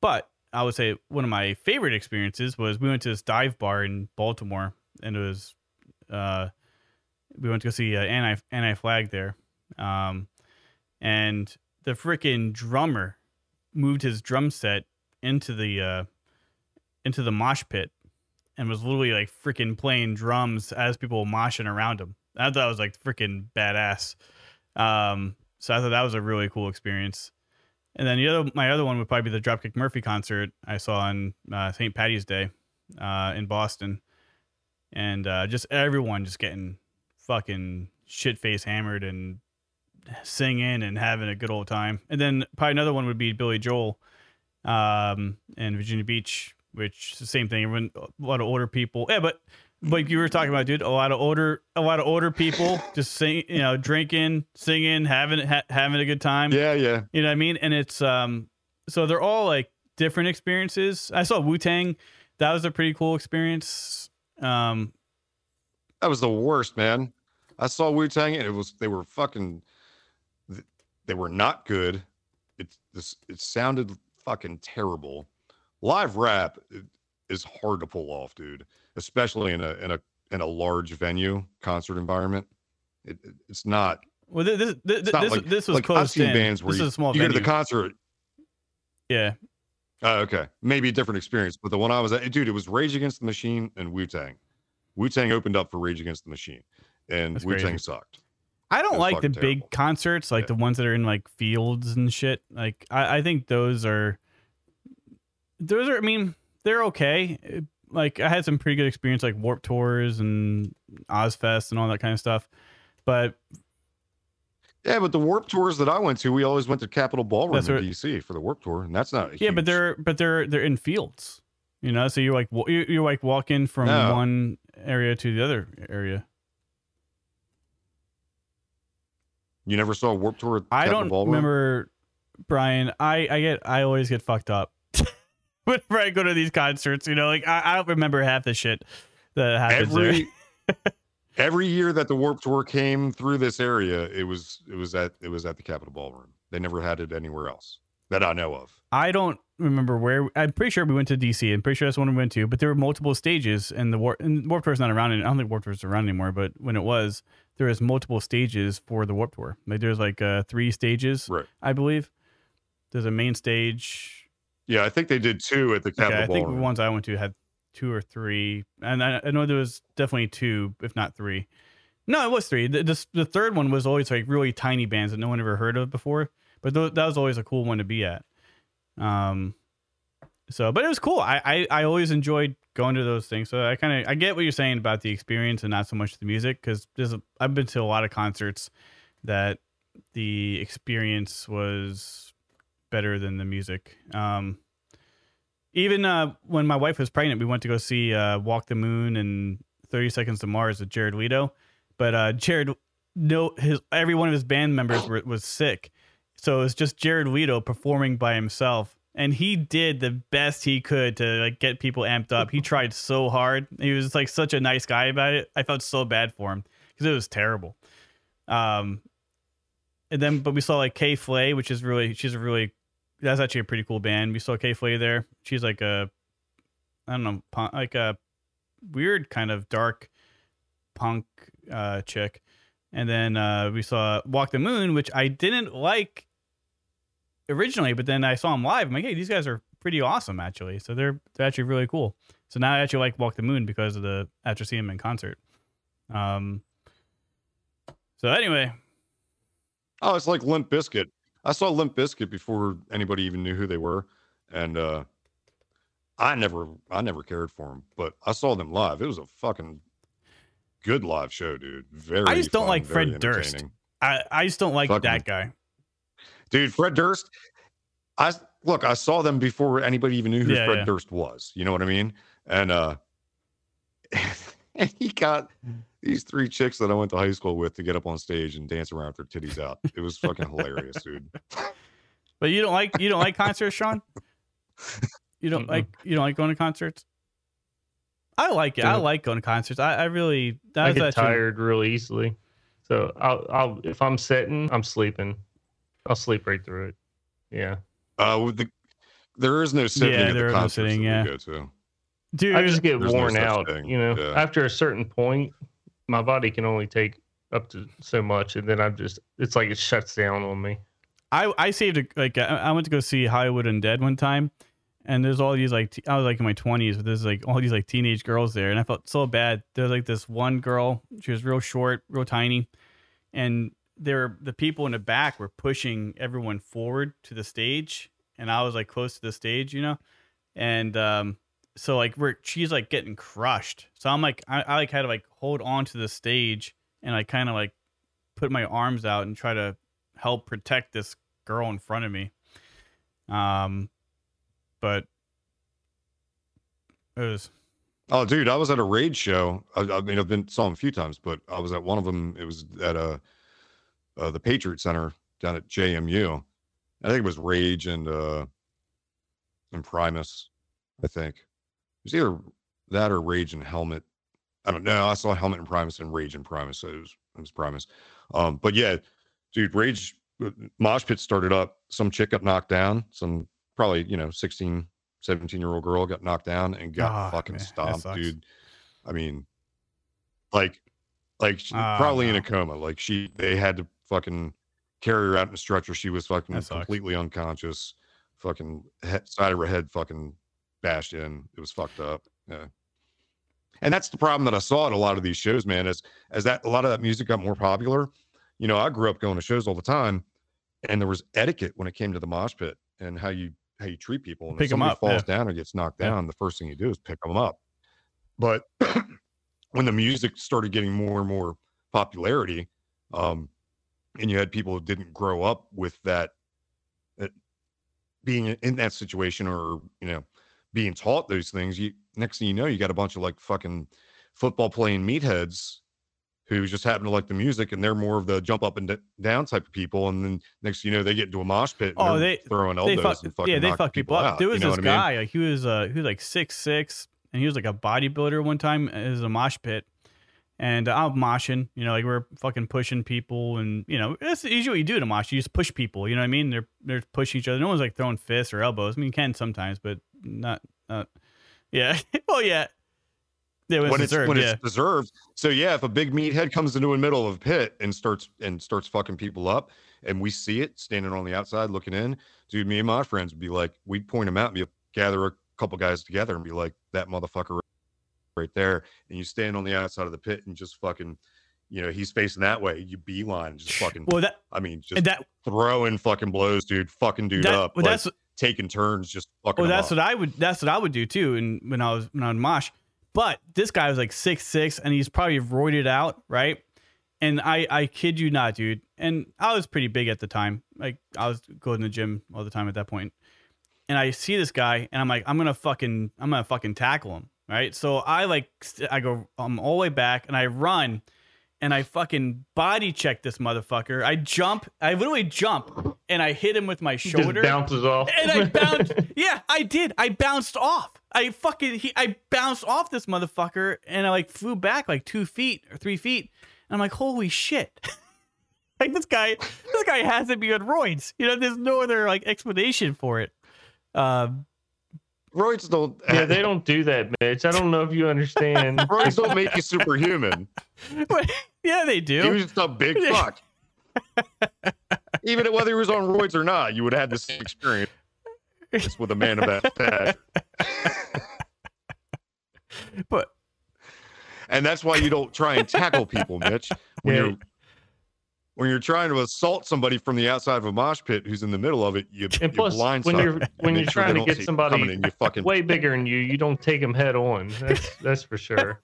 S2: but I would say one of my favorite experiences was we went to this dive bar in Baltimore, and it was, uh, we went to go see uh, anti anti flag there, um, and the freaking drummer moved his drum set into the uh, into the mosh pit and was literally like freaking playing drums as people were moshing around him. I thought that was like freaking badass. Um, so I thought that was a really cool experience. And then the other, my other one would probably be the Dropkick Murphy concert I saw on uh, St. Patty's Day uh, in Boston, and uh, just everyone just getting fucking shit face hammered and singing and having a good old time. And then probably another one would be Billy Joel um, in Virginia Beach, which the same thing. Everyone, a lot of older people. Yeah, but like you were talking about, dude, a lot of older, a lot of older people just sing, you know, drinking, singing, having ha- having a good time.
S1: Yeah, yeah.
S2: You know what I mean? And it's um, so they're all like different experiences. I saw Wu Tang. That was a pretty cool experience. Um,
S1: That was the worst, man. I saw Wu Tang and it was they were fucking they were not good. It this it sounded fucking terrible. Live rap is hard to pull off, dude, especially in a in a in a large venue concert environment. It, it- it's not
S2: well, this this this, this,
S1: like,
S2: this was
S1: like I've seen
S2: in.
S1: bands where
S2: this
S1: you,
S2: is a small
S1: you go to
S2: venue.
S1: the concert.
S2: yeah,
S1: Oh, okay, maybe a different experience, but the one I was at, dude, it was Rage Against the Machine and Wu Tang. Wu Tang opened up for Rage Against the Machine, and Wu Tang sucked.
S2: I don't like the
S1: fucking
S2: big concerts, like
S1: Yeah.
S2: the ones that are in like fields and shit. Like I, I think those are those are. I mean, they're okay. Eh, Like I had some pretty good experience, like Warp Tours and Ozzfest and all that kind of stuff. But
S1: Yeah, but the Warp tours that I went to, we always went to Capitol Ballroom in DC for the Warp tour, and that's not.
S2: yeah, but
S1: huge-
S2: they're but they're they're in fields, you know. So you're like you you like walking from
S1: No.
S2: one area to the other area.
S1: you never saw a Warp tour. At
S2: I don't
S1: Ballroom?
S2: remember, Brian. I I get I always get fucked up whenever I go to these concerts. You know, like I, I don't remember half the shit that happens there.
S1: every every year that the Warp tour came through this area. It was it was at it was at the Capitol Ballroom. They never had it anywhere else that I know of.
S2: I don't remember where. I'm pretty sure we went to DC. I'm pretty sure that's the one we went to. But there were multiple stages, and the Warp and Warp Tour's not around. any- I don't think Warp Tour's around anymore. But when it was, there was multiple stages for the Warp Tour. Like there's like uh, three stages,
S1: Right.
S2: I believe. There's a main stage.
S1: Yeah, I think they did two at the Capitol
S2: Okay, I think the ones I went to had two or three, and I, I know there was definitely two, if not three. No, it was three. The, the, the third one was always like really tiny bands that no one ever heard of before, but th- that was always a cool one to be at. Um, so, but it was cool. I, I, I always enjoyed going to those things. So I kind of I get what you're saying about the experience and not so much the music because there's a, I've been to a lot of concerts that the experience was better than the music. Um, even uh, when my wife was pregnant, we went to go see uh, Walk the Moon and 30 Seconds to Mars with Jared Leto. But uh, Jared, no, his every one of his band members were, was sick, so it was just Jared Leto performing by himself, and he did the best he could to like get people amped up. He tried so hard. He was like such a nice guy about it. I felt so bad for him because it was terrible. Um, and then but we saw like K.Flay, which is really she's a really that's actually a pretty cool band. We saw K.Flay there. She's like a I don't know, punk, like a weird kind of dark punk uh chick. And then uh we saw Walk the Moon, which I didn't like originally, but then I saw them live. I'm like, hey, these guys are pretty awesome actually. So they're they're actually really cool. So now I actually like Walk the Moon because of the after seeing them in concert. Um so anyway,
S1: Oh, it's like Limp Bizkit. I saw Limp Bizkit before anybody even knew who they were, and uh, I never, I never cared for them. But I saw them live. It was a fucking good live show, dude. Very.
S2: I just don't
S1: fun,
S2: like Fred Durst. I, I just don't like
S1: Fuck
S2: that guy.
S1: dude. Fred Durst. I look. I saw them before anybody even knew who
S2: Yeah,
S1: Fred
S2: yeah.
S1: Durst was. You know what I mean? And uh, and he got these three chicks that I went to high school with to get up on stage and dance around with their titties out. It was fucking hilarious, dude.
S2: But you don't like you don't like concerts, Sean? You don't
S4: Mm-mm.
S2: like you don't like going to concerts? I like it. I like going to concerts. I, I really that
S4: I get
S2: actually-
S4: tired real easily. So I'll, I'll if I'm sitting, I'm sleeping. I'll sleep right through it. Yeah.
S1: Uh, with the there is no sitting
S2: Yeah,
S1: at
S2: there
S1: the
S2: is no
S1: concerts
S2: sitting, yeah.
S1: we go to.
S2: Dude,
S4: I just get
S1: There's no
S4: worn out.
S1: thing,
S4: You know,
S1: yeah.
S4: after a certain point, my body can only take up to so much, and then I'm just it's like it shuts down on me.
S2: I I saved a, like I, I went to go see Hollywood Undead one time, and there's all these like I was like in my twenties, but there's like all these like teenage girls there, and I felt so bad. There's like this one girl, she was real short, real tiny, and there the people in the back were pushing everyone forward to the stage, and I was like close to the stage, you know, and um so like we're she's like getting crushed, so I'm like I, I like had to like hold on to the stage and I kind of like put my arms out and try to help protect this girl in front of me. Um, but it was
S1: Oh, dude, I was at a raid show. I, I mean, I've been saw them a few times, but I was at one of them. It was at a uh, the Patriot Center down at JMU. I think it was Rage and uh and Primus. I think was either that or Rage and Helmet. I don't know. I saw Helmet and Primus and Rage and Primus. So it was it was Primus. Um, but yeah, dude, Rage uh, Mosh Pit started up. Some chick got knocked down. Some probably you know 16, 17 year old girl got knocked down and got
S2: Ah,
S1: fucking
S2: man,
S1: stomped, dude. I mean, like, like she,
S2: Ah,
S1: probably in a coma. Like she, they had to fucking carry her out in a stretcher. She was fucking completely unconscious. Fucking he- side of her head fucking bashed in. It was fucked up. Yeah. And that's the problem that I saw at a lot of these shows, man. As as that a lot of that music got more popular. You know, I grew up going to shows all the time, and there was etiquette when it came to the mosh pit and how you how you treat people. And
S2: Pick
S1: if somebody
S2: up,
S1: falls
S2: yeah.
S1: down or gets knocked
S2: Yeah.
S1: down, the first thing you do is pick them up. But when the music started getting more and more popularity, um, and you had people who didn't grow up with that, that being in that situation or you know being taught those things, you next thing you know, you got a bunch of like fucking football playing meatheads who just happen to like the music and they're more of the jump up and d- down type of people. And then next thing you know, they get into a mosh pit. And
S2: Oh, they- they
S1: elbows
S2: fuck
S1: and fucking
S2: yeah they fuck people up.
S1: out,
S2: There was this
S1: what I mean?
S2: guy like he was uh he was like six six and he was like a bodybuilder one time as a mosh pit. And uh, I'm moshing, you know, like we're fucking pushing people, and you know, that's usually what you do a mosh. You just push people, you know what I mean? They're they're pushing each other. No one's like throwing fists or elbows. I mean, you can sometimes, but not, not. Yeah. well, yeah. It was
S1: when it's
S2: deserved.
S1: when
S2: yeah.
S1: it's deserved. So yeah, if a big meathead comes into the middle of a pit and starts and starts fucking people up, and we see it standing on the outside looking in, dude, me and my friends would be like, we'd point him out and be gather a couple guys together and be like, that motherfucker right there, and you stand on the outside of the pit and just fucking, you know, he's facing that way, you beeline, just fucking,
S2: well, that
S1: I mean, just
S2: that
S1: throwing fucking blows, dude, fucking dude
S2: that
S1: up,
S2: well,
S1: like,
S2: that's
S1: taking turns, just fucking.
S2: Well, that's
S1: up.
S2: what I would. That's what I would do too. And when I was when I was mosh, but this guy was like six six, and he's probably roided out, right? And I I kid you not, dude. And I was pretty big at the time. Like I was going to the gym all the time at that point. And I see this guy, and I'm like, I'm gonna fucking, I'm gonna fucking tackle him, right? So I like, I go, I'm all the way back, and I run, and I fucking body check this motherfucker. I jump, I literally jump, and I hit him with my
S4: Just
S2: shoulder
S4: bounces off.
S2: and I bounced. yeah, I did. I bounced off. I fucking he. I bounced off this motherfucker, and I like flew back like two feet or three feet. And I'm like, holy shit! like this guy, this guy has to be on roids. You know, there's no other like explanation for it. Um,
S1: Roids don't.
S4: yeah, they don't do that, Mitch. I don't know if you understand.
S1: Roids don't make you superhuman.
S2: yeah, they do.
S1: He was just a big fuck. Even whether he was on roids or not, you would have had the same experience just with a man of that stature.
S2: But
S1: And that's why you don't try and tackle people, Mitch. When
S4: Yeah.
S1: you're when you're trying to assault somebody from the outside of a mosh pit who's in the middle of it, you,
S4: And
S1: you
S4: plus,
S1: blindside
S4: when you're when you're trying to get somebody
S1: you fucking
S4: way bigger than you, you don't take them head on. That's that's for sure.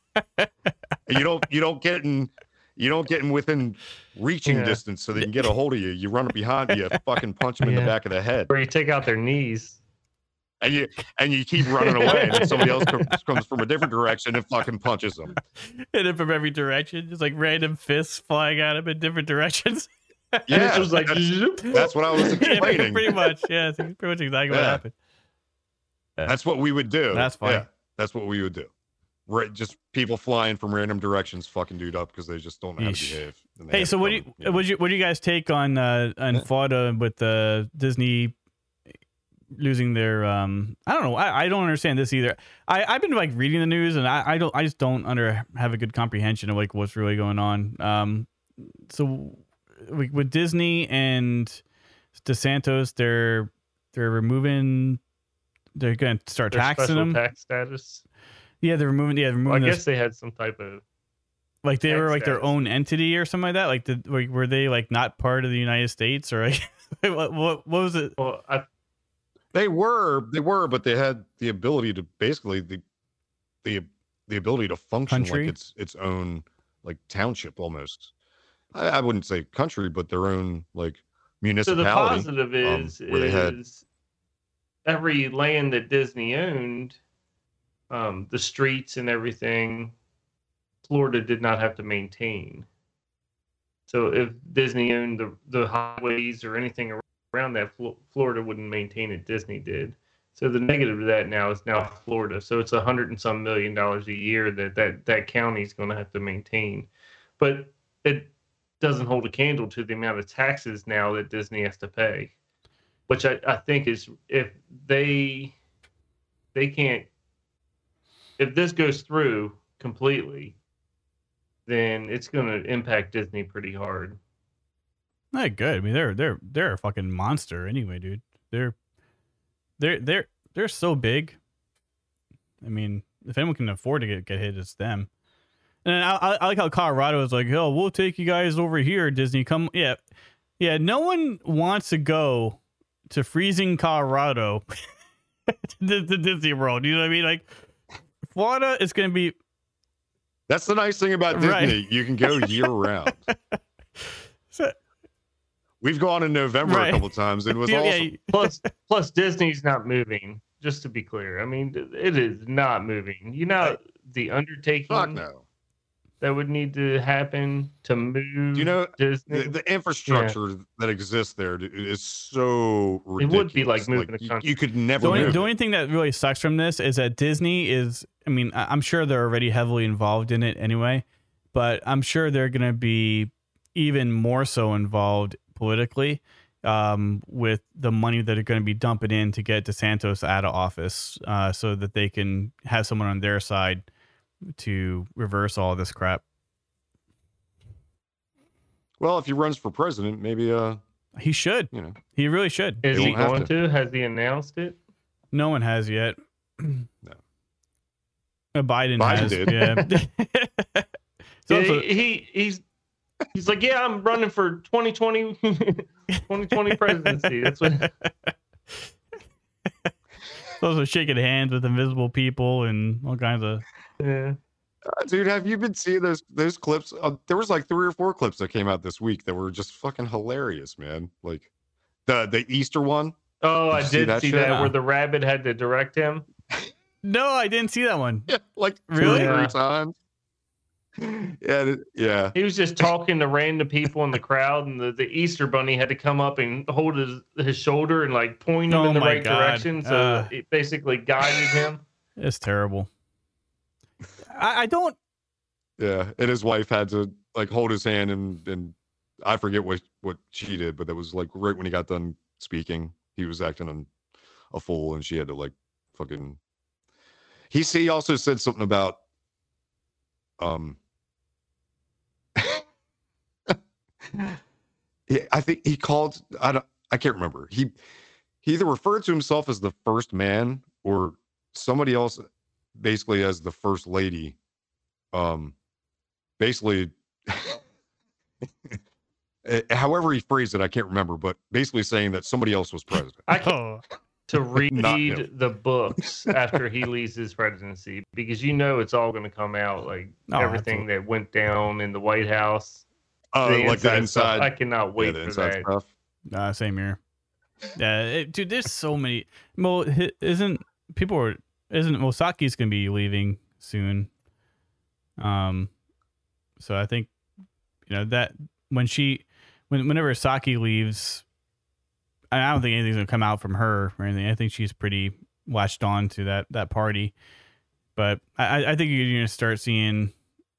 S1: you don't you don't get in you don't get in within reaching
S4: Yeah.
S1: distance so they can get a hold of you. You run up behind you, fucking punch them in the back of the head,
S4: Or you take out their knees.
S1: And you and you keep running away, and somebody else comes, comes from a different direction and fucking punches them.
S2: Hit him from every direction, just like random fists flying at him in different directions.
S1: Yeah,
S4: it was like,
S1: that's, that's what I was
S2: yeah,
S1: explaining.
S2: pretty much. Yeah, pretty much exactly what
S1: Yeah.
S2: happened.
S1: That's what we would do.
S2: That's fine.
S1: Yeah, that's what we would do. Right, just people flying from random directions, fucking dude up because they just don't know how to behave.
S2: Hey, so what do you,
S1: know?
S2: what do you what do you guys take on uh on
S1: Yeah.
S2: Florida with the Disney losing their um I don't know I, I don't understand this either. I I've been like reading the news and I I don't I just don't under have a good comprehension of like what's really going on. Um, so like with Disney and DeSantis, they're they're removing. They're gonna start
S4: Their
S2: taxing them.
S4: tax status.
S2: yeah, they're removing. Yeah, they're
S4: Well, I
S2: removing. this-
S4: guess they had some type of.
S2: like they were like their own entity or something like that. Like, did, like were they like not part of the United States or like what, what what was it?
S4: Well, I,
S1: They were, they were, but they had the ability to basically the the the ability to function
S2: Country?
S1: like its its own like township almost. I, I wouldn't say country, but their own like municipality.
S4: so the positive
S1: um,
S4: is
S1: where they had-
S4: is every land that Disney owned, um, the streets and everything, Florida did not have to maintain. So if Disney owned the the highways or anything around that, Florida wouldn't maintain it. Disney did. So the negative of that now is now Florida. So it's a hundred and some million dollars a year that that that county's going to have to maintain, but it doesn't hold a candle to the amount of taxes now that Disney has to pay, which I, I think is if they they can't if this goes through completely, then it's going to impact Disney pretty hard.
S2: Not good. I mean, they're they're they're a fucking monster anyway, dude. They're they're they're they're so big. I mean, if anyone can afford to get get hit, it's them. And I, I, I like how Colorado is like, oh, we'll take you guys over here, Disney. Come, yeah, yeah. No one wants to go to freezing Colorado to, to Disney World. You know what I mean? Like, Florida is going to be
S1: That's the nice thing about Disney.
S2: Right.
S1: You can go year round.
S2: so,
S1: We've gone in November
S2: Right.
S1: a couple times. It was
S2: yeah,
S1: awesome.
S2: yeah,
S4: Plus, plus Disney's not moving. Just to be clear, I mean, it is not moving. You know, the undertaking
S1: Fuck no.
S4: that would need to happen to move.
S1: Do you know
S4: Disney?
S1: the, the infrastructure that exists there is so ridiculous.
S4: It would be like moving a
S1: you,
S4: country.
S1: you could
S2: The
S1: never
S2: only,
S1: move.
S2: the only thing that really sucks from this is that Disney is, I mean, I'm sure they're already heavily involved in it anyway, but I'm sure they're going to be even more so involved politically um, with the money that are going to be dumping in to get DeSantis out of office uh, so that they can have someone on their side to reverse all this crap.
S1: Well, if he runs for president, maybe uh,
S2: He should.
S1: you know,
S2: He really should.
S4: Is he going to. Has he announced it?
S2: No one has yet.
S1: No.
S2: Uh, Biden,
S1: Biden
S2: has.
S1: did.
S2: Yeah. It's
S4: Yeah,
S2: also-
S4: he, he he's he's like, yeah, I'm running for 2020 2020 presidency. That's what.
S2: also shaking hands with invisible people and all kinds of.
S4: Yeah.
S1: Uh, dude, have you been seeing those those clips? Uh, there was like three or four clips that came out this week that were just fucking hilarious, man. Like the the Easter one.
S4: Oh,
S1: Did
S4: I
S1: you see
S4: did
S1: that
S4: see
S1: shit?
S4: that where the rabbit had to direct him.
S2: No, I didn't see that one.
S1: Yeah, like
S2: Really?
S1: or three
S4: Yeah.
S1: times. Yeah, yeah.
S4: He was just talking to random people in the crowd, and the, the Easter bunny had to come up and hold his, his shoulder and like point him
S2: Oh
S4: in the right
S2: God.
S4: direction. So
S2: Uh.
S4: it basically guided him.
S2: It's terrible. I, I don't.
S1: Yeah, and his wife had to like hold his hand, and and I forget what what she did, but that was like right when he got done speaking, he was acting an, a fool, and she had to like fucking. He he also said something about, um. yeah, I think he called. I don't. I can't remember. He he either referred to himself as the first man or somebody else, basically as the first lady um basically uh, however he phrased it, I can't remember, but basically saying that somebody else was president.
S4: I can
S2: Oh,
S4: to
S1: Not
S4: read the books after he leaves his presidency because you know it's all going to come out like
S2: Oh,
S4: everything that went down in the White House.
S1: Oh,
S4: the
S1: like the
S4: inside stuff. I cannot
S1: yeah,
S4: wait
S1: the
S4: for
S1: inside
S4: that.
S1: stuff.
S2: uh, same here. Yeah, it, dude. There's so many. Well, isn't people are isn't well Psaki's gonna be leaving soon. Um, so I think you know that when she when whenever Psaki leaves, I I don't think anything's gonna come out from her or anything. I think she's pretty latched on to that that party. But I, I- I think you're gonna start seeing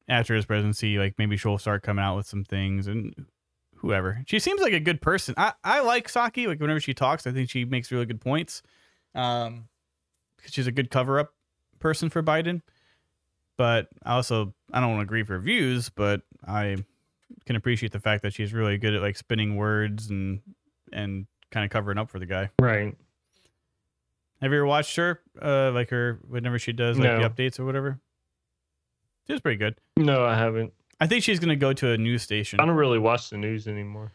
S2: after his presidency, like maybe she'll start coming out with some things and whoever. She seems like a good person. I, I like Psaki. Like whenever she talks, I think she makes really good points. Um, she's a good cover up person for Biden. But I also I don't want to agree with her views, but I can appreciate the fact that she's really good at like spinning words and and kind of covering up for the guy.
S4: Right.
S2: Have you ever watched her? Uh, like her whenever she does like the updates or whatever. She was pretty good.
S4: No, I haven't.
S2: I think she's gonna go to a news station.
S4: I don't really watch the news anymore.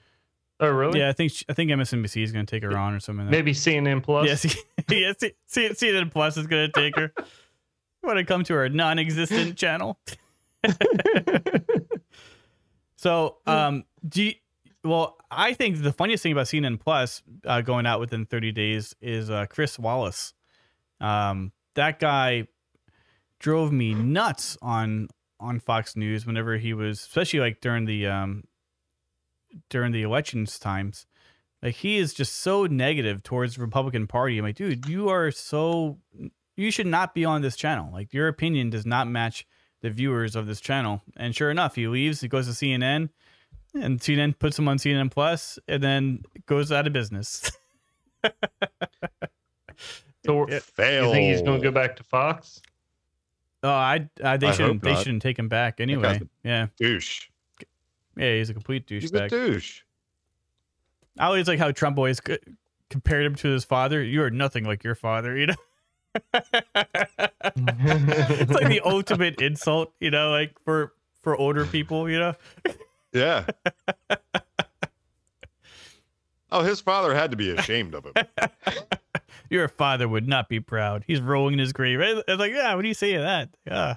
S4: Oh, really?
S2: Yeah, I think she, I think MSNBC is gonna take her on or something. Like that.
S4: Maybe CNN Plus.
S2: Yes, yes. See, see, CNN Plus is gonna take her. Want to come to her non-existent channel? So, um, do you, well, I think the funniest thing about CNN Plus uh, going out within 30 days is uh, Chris Wallace. Um, that guy drove me nuts on on Fox News whenever he was, especially like during the um during the elections times. Like he is just so negative towards the Republican Party. I'm like, dude, you are so you should not be on this channel. Like your opinion does not match the viewers of this channel. And sure enough, he leaves, he goes to CNN, and CNN puts him on CNN Plus, and then goes out of business.
S4: So
S2: Yeah.
S1: Fail.
S4: you think he's going to go back to Fox?
S2: Oh, I, I they
S1: I
S2: shouldn't they shouldn't take him back anyway. Yeah,
S1: douche.
S2: yeah, he's a complete
S1: He's a
S2: douchebag.
S1: douche.
S2: I always like how Trump always compared him to his father. You are nothing like your father, you know. it's like the ultimate insult, you know, like for for older people, you know.
S1: Yeah. oh, his father had to be ashamed of him.
S2: Your father would not be proud. He's rolling in his grave. It's like, yeah, what do you say to that? Yeah,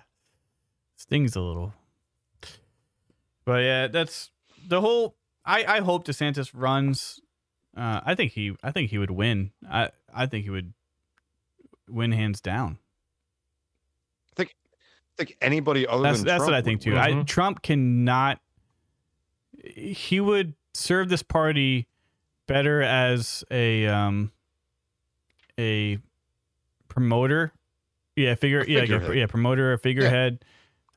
S2: stings a little. But yeah, that's the whole. I I hope DeSantis runs. Uh, I think he I think he would win. I I think he would win hands down.
S1: I think Think anybody other
S2: That's
S1: than
S2: that's
S1: Trump
S2: what I think too.
S1: win.
S2: I. Trump cannot. He would serve this party better as a um a promoter. Yeah, figure.
S1: A
S2: yeah, yeah,
S1: figurehead.
S2: yeah, promoter, a figurehead.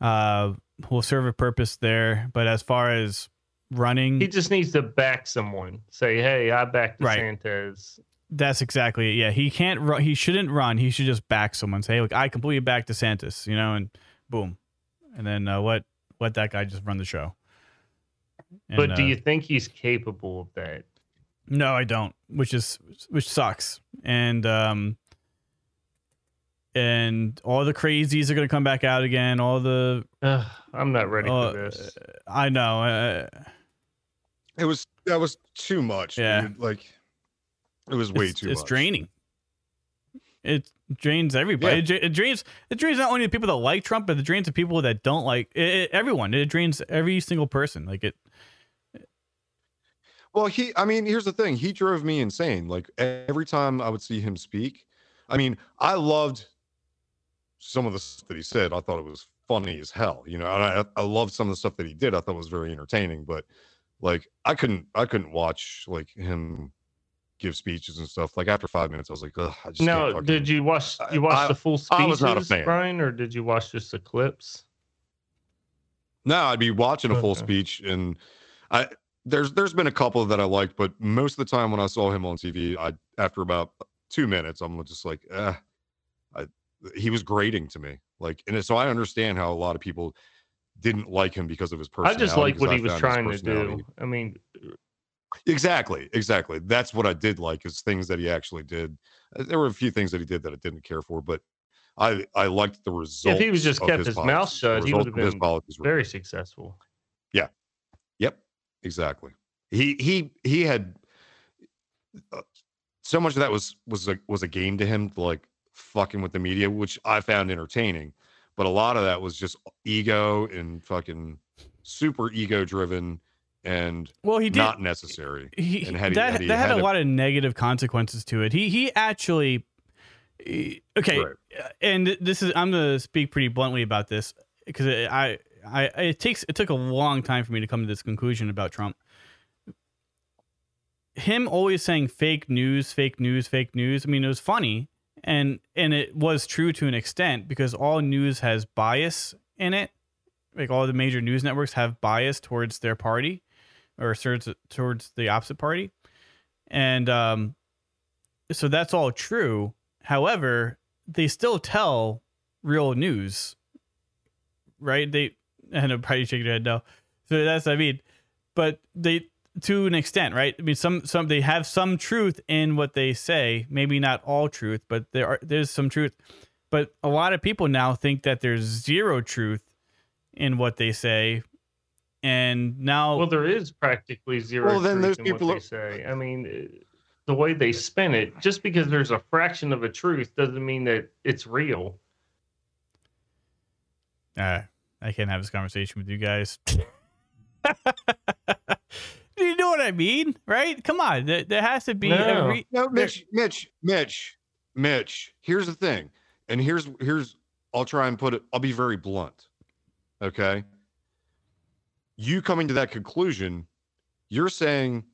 S2: Uh, will serve a purpose there. But as far as running,
S4: he just needs to back someone. Say, hey, I back
S2: Right.
S4: DeSantis.
S2: That's exactly it. Yeah, he can't. Run, he shouldn't run. He should just back someone. Say, look, I completely back DeSantis. You know, and boom, and then uh, let let that guy just run the show.
S4: but do
S2: uh,
S4: you think he's capable of that?
S2: No, I don't. Which is which sucks. And um, and all the crazies are gonna come back out again. All the
S4: Ugh, I'm not ready
S2: uh,
S4: for this.
S2: I know. Uh,
S1: It was that was too much.
S2: Yeah.
S1: dude. Like it was way
S2: it's,
S1: too
S2: it's
S1: much.
S2: draining. It drains everybody.
S1: Yeah.
S2: It, dra- it drains. It drains not only the people that like Trump, but it drains the people that don't like it, it- everyone. It drains every single person. Like it.
S1: Well, he, I mean, here's the thing. He drove me insane. Like every time I would see him speak, I mean, I loved some of the stuff that he said. I thought it was funny as hell, you know, and I, I loved some of the stuff that he did. I thought was very entertaining, but like, I couldn't, I couldn't watch like him give speeches and stuff. Like after five minutes, I was like, Ugh, I just fucking-
S4: did you watch you watched
S1: I-
S4: the full
S1: I
S4: speeches,
S1: was not a fan.
S4: Brian, or did you watch just the clips?
S1: No, I'd be watching a full
S4: Okay.
S1: speech, and I there's there's been a couple that I liked, but most of the time when I saw him on TV, I after about two minutes, I'm just like, eh, I, he was grating to me, like, and so I understand how a lot of people didn't like him because of his personality.
S4: I just like what
S1: I
S4: he was trying to do. I mean,
S1: Exactly, exactly. That's what I did like is things that he actually did. Uh, There were a few things that he did that I didn't care for, but I I liked the result.
S4: If he was just kept his mouth shut, he would've been very successful.
S1: Exactly. he he he had uh, so much of that was was a was a game to him like fucking with the media which i found entertaining but a lot of that was just ego and fucking super ego driven and
S2: Well, he did.
S1: not necessary
S2: he,
S1: and had he-
S2: that
S1: had he
S2: that had,
S1: had
S2: a
S1: a-
S2: lot of negative consequences to it. He he actually okay,
S1: Right.
S2: uh, and this is I'm gonna speak pretty bluntly about this because I I it takes it took a long time for me to come to this conclusion about Trump. Him always saying fake news, fake news, fake news. I mean, it was funny and and it was true to an extent because all news has bias in it. Like all the major news networks have bias towards their party or towards towards the opposite party, and um, so that's all true. However, they still tell real news, right? They and I'm probably shaking your head no. So that's what I mean, but they to an extent, right? I mean, some some they have some truth in what they say, maybe not all truth, but there are there's some truth. But a lot of people now think that there's zero truth in what they say, and now
S4: Well, there is practically zero.
S1: Well, then
S4: truth
S1: those
S4: in
S1: people
S4: what
S1: are-
S4: they say. I mean, the way they spin it, just because there's a fraction of a truth doesn't mean that it's real.
S2: Uh, I can't have this conversation with you guys. you know what I mean, right? Come on, there, there has to be a
S4: No.
S2: re-
S1: No, Mitch, Mitch, Mitch, Mitch. Here's the thing, and here's here's. I'll try and put it. I'll be very blunt. Okay. You coming to that conclusion, you're saying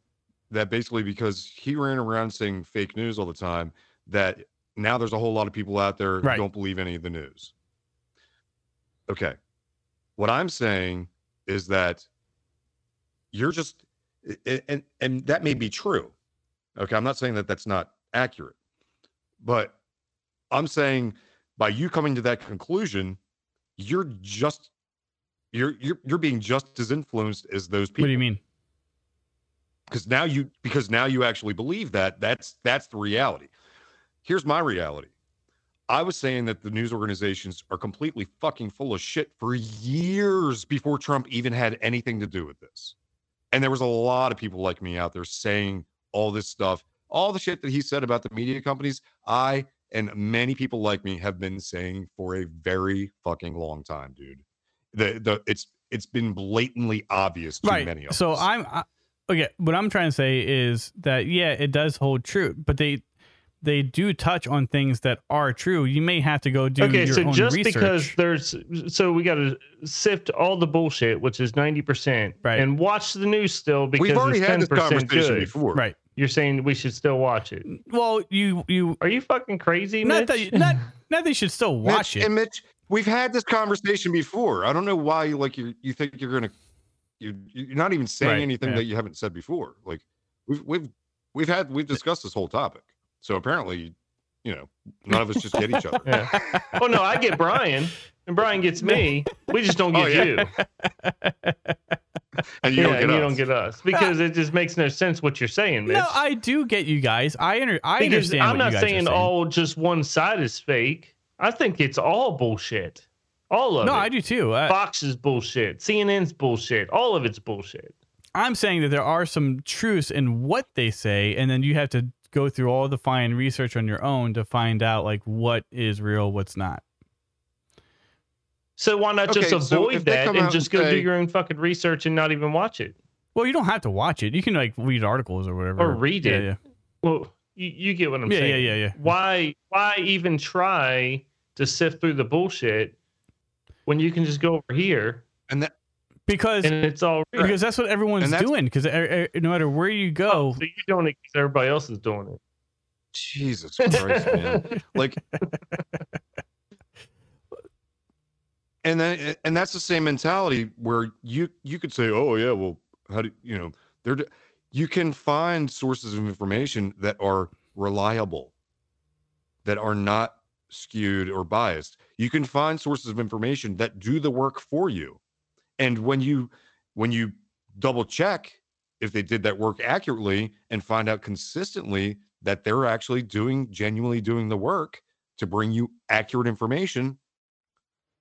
S1: that basically because he ran around saying fake news all the time, that now there's a whole lot of people out there
S2: Right.
S1: who don't believe any of the news. Okay. What I'm saying is that you're just, and and that may be true. Okay, I'm not saying that that's not accurate, but I'm saying by you coming to that conclusion, you're just you're you're you're being just as influenced as those people.
S2: What do you mean?
S1: because now you because now you actually believe that that's that's the reality. Here's my reality. I was saying that the news organizations are completely fucking full of shit for years before Trump even had anything to do with this. And there was a lot of people like me out there saying all this stuff, all the shit that he said about the media companies. I and many people like me have been saying for a very fucking long time, dude. The the it's it's been blatantly obvious to
S2: right.
S1: many of
S2: so
S1: us.
S2: So I'm I, okay. What I'm trying to say is that yeah, it does hold true, but they they do touch on things that are true. You may have to go do
S4: okay,
S2: your
S4: so
S2: own
S4: just
S2: research.
S4: because there's, so we got to sift all the bullshit, which is ninety percent,
S2: Right.
S4: and watch the news still because
S1: We've already
S4: it's
S1: had this conversation
S4: good.
S1: before.
S2: right.
S4: You're saying we should still watch it?
S2: Well, you you
S4: Are you fucking crazy,
S2: not
S4: Mitch?
S2: that you, not not they should still watch
S1: Mitch,
S2: it.
S1: And Mitch, we've had this conversation before. I don't know why you like you you think you're gonna you you're not even saying
S2: Right,
S1: anything
S2: yeah.
S1: that you haven't said before. Like we've we've we've had we've discussed this whole topic. So apparently, you know, none of us just get each other.
S4: Yeah. Oh no, I get Brian, and Brian gets me. We just don't get
S1: Oh, yeah.
S4: you.
S1: And you
S4: yeah,
S1: don't get
S4: and you
S1: us.
S4: don't get us because it just makes no sense what you're saying, Mitch.
S2: No, I do get you guys. I under, I
S4: because
S2: understand.
S4: I'm
S2: what
S4: not
S2: you guys are
S4: saying all just one side is fake. I think it's all bullshit. All of
S2: No,
S4: it.
S2: No, I do too. I,
S4: Fox is bullshit. CNN's bullshit. All of it's bullshit.
S2: I'm saying that there are some truths in what they say, and then you have to go through all the fine research on your own to find out like what is real, what's not.
S4: So why not just
S1: Okay, so
S4: avoid
S1: if
S4: that and
S1: out
S4: just
S1: and
S4: go do your own fucking research and not even watch it?
S2: Well, you don't have to watch it. You can like read articles or whatever,
S4: Or read
S2: Yeah,
S4: it.
S2: Yeah,
S4: Well, you, you get what I'm
S2: yeah, yeah, yeah, yeah.
S4: Why why even try to sift through the bullshit when you can just go over here
S1: And that
S2: Because
S4: and it's all
S2: because that's what everyone's
S1: that's-
S2: doing. Because no matter where you go, oh,
S4: So you're doing it because everybody else is doing it.
S1: Jesus Christ, man. Like and then and that's the same mentality where you you could say oh yeah well how do you know there you can find sources of information that are reliable that are not skewed or biased you can find sources of information that do the work for you and when you when you double check if they did that work accurately and find out consistently that they're actually doing genuinely doing the work to bring you accurate information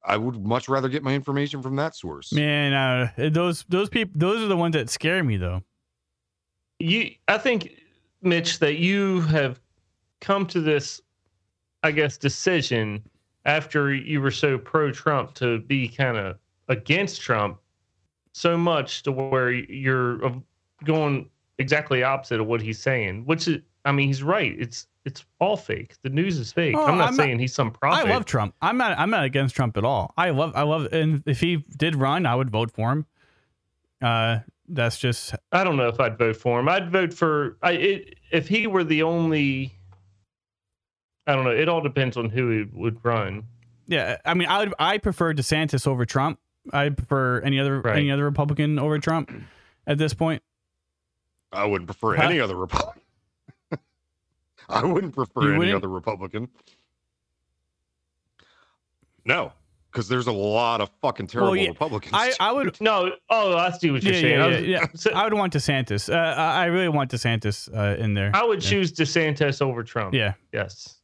S1: i would much rather get my information from that source
S2: man, uh, those those people, those are the ones that scare me though.
S4: you I think Mitch that you have come to this I guess decision after you were so pro Trump to be kind of against Trump so much to where you're going exactly opposite of what he's saying, which is I mean he's right. It's it's all fake. The news is fake.
S2: Oh,
S4: I'm not
S2: I'm not-
S4: saying he's some prophet.
S2: I love Trump. I'm not. I'm not against Trump at all. I love. I love. And if he did run, I would vote for him. Uh, that's just.
S4: I don't know if I'd vote for him. I'd vote for I it, if he were the only. I don't know. It all depends on who he would run.
S2: Yeah. I mean, I would. I prefer DeSantis over Trump. I prefer any other
S4: Right.
S2: any other Republican over Trump at this point.
S1: I wouldn't prefer
S2: Huh?
S1: any other Republican. I wouldn't prefer
S2: You
S1: any
S2: wouldn't?
S1: other Republican. No, because there's a lot of fucking terrible
S2: yeah,
S1: Republicans.
S2: I. I would.
S4: No. Oh, I see what you're
S2: Yeah,
S4: saying.
S2: yeah,
S4: I,
S2: yeah,
S4: was-
S2: yeah.
S4: so
S2: I would want DeSantis. Uh, I I really want DeSantis uh, in there.
S4: I would
S2: Yeah.
S4: choose DeSantis over Trump.
S2: Yeah.
S4: Yes.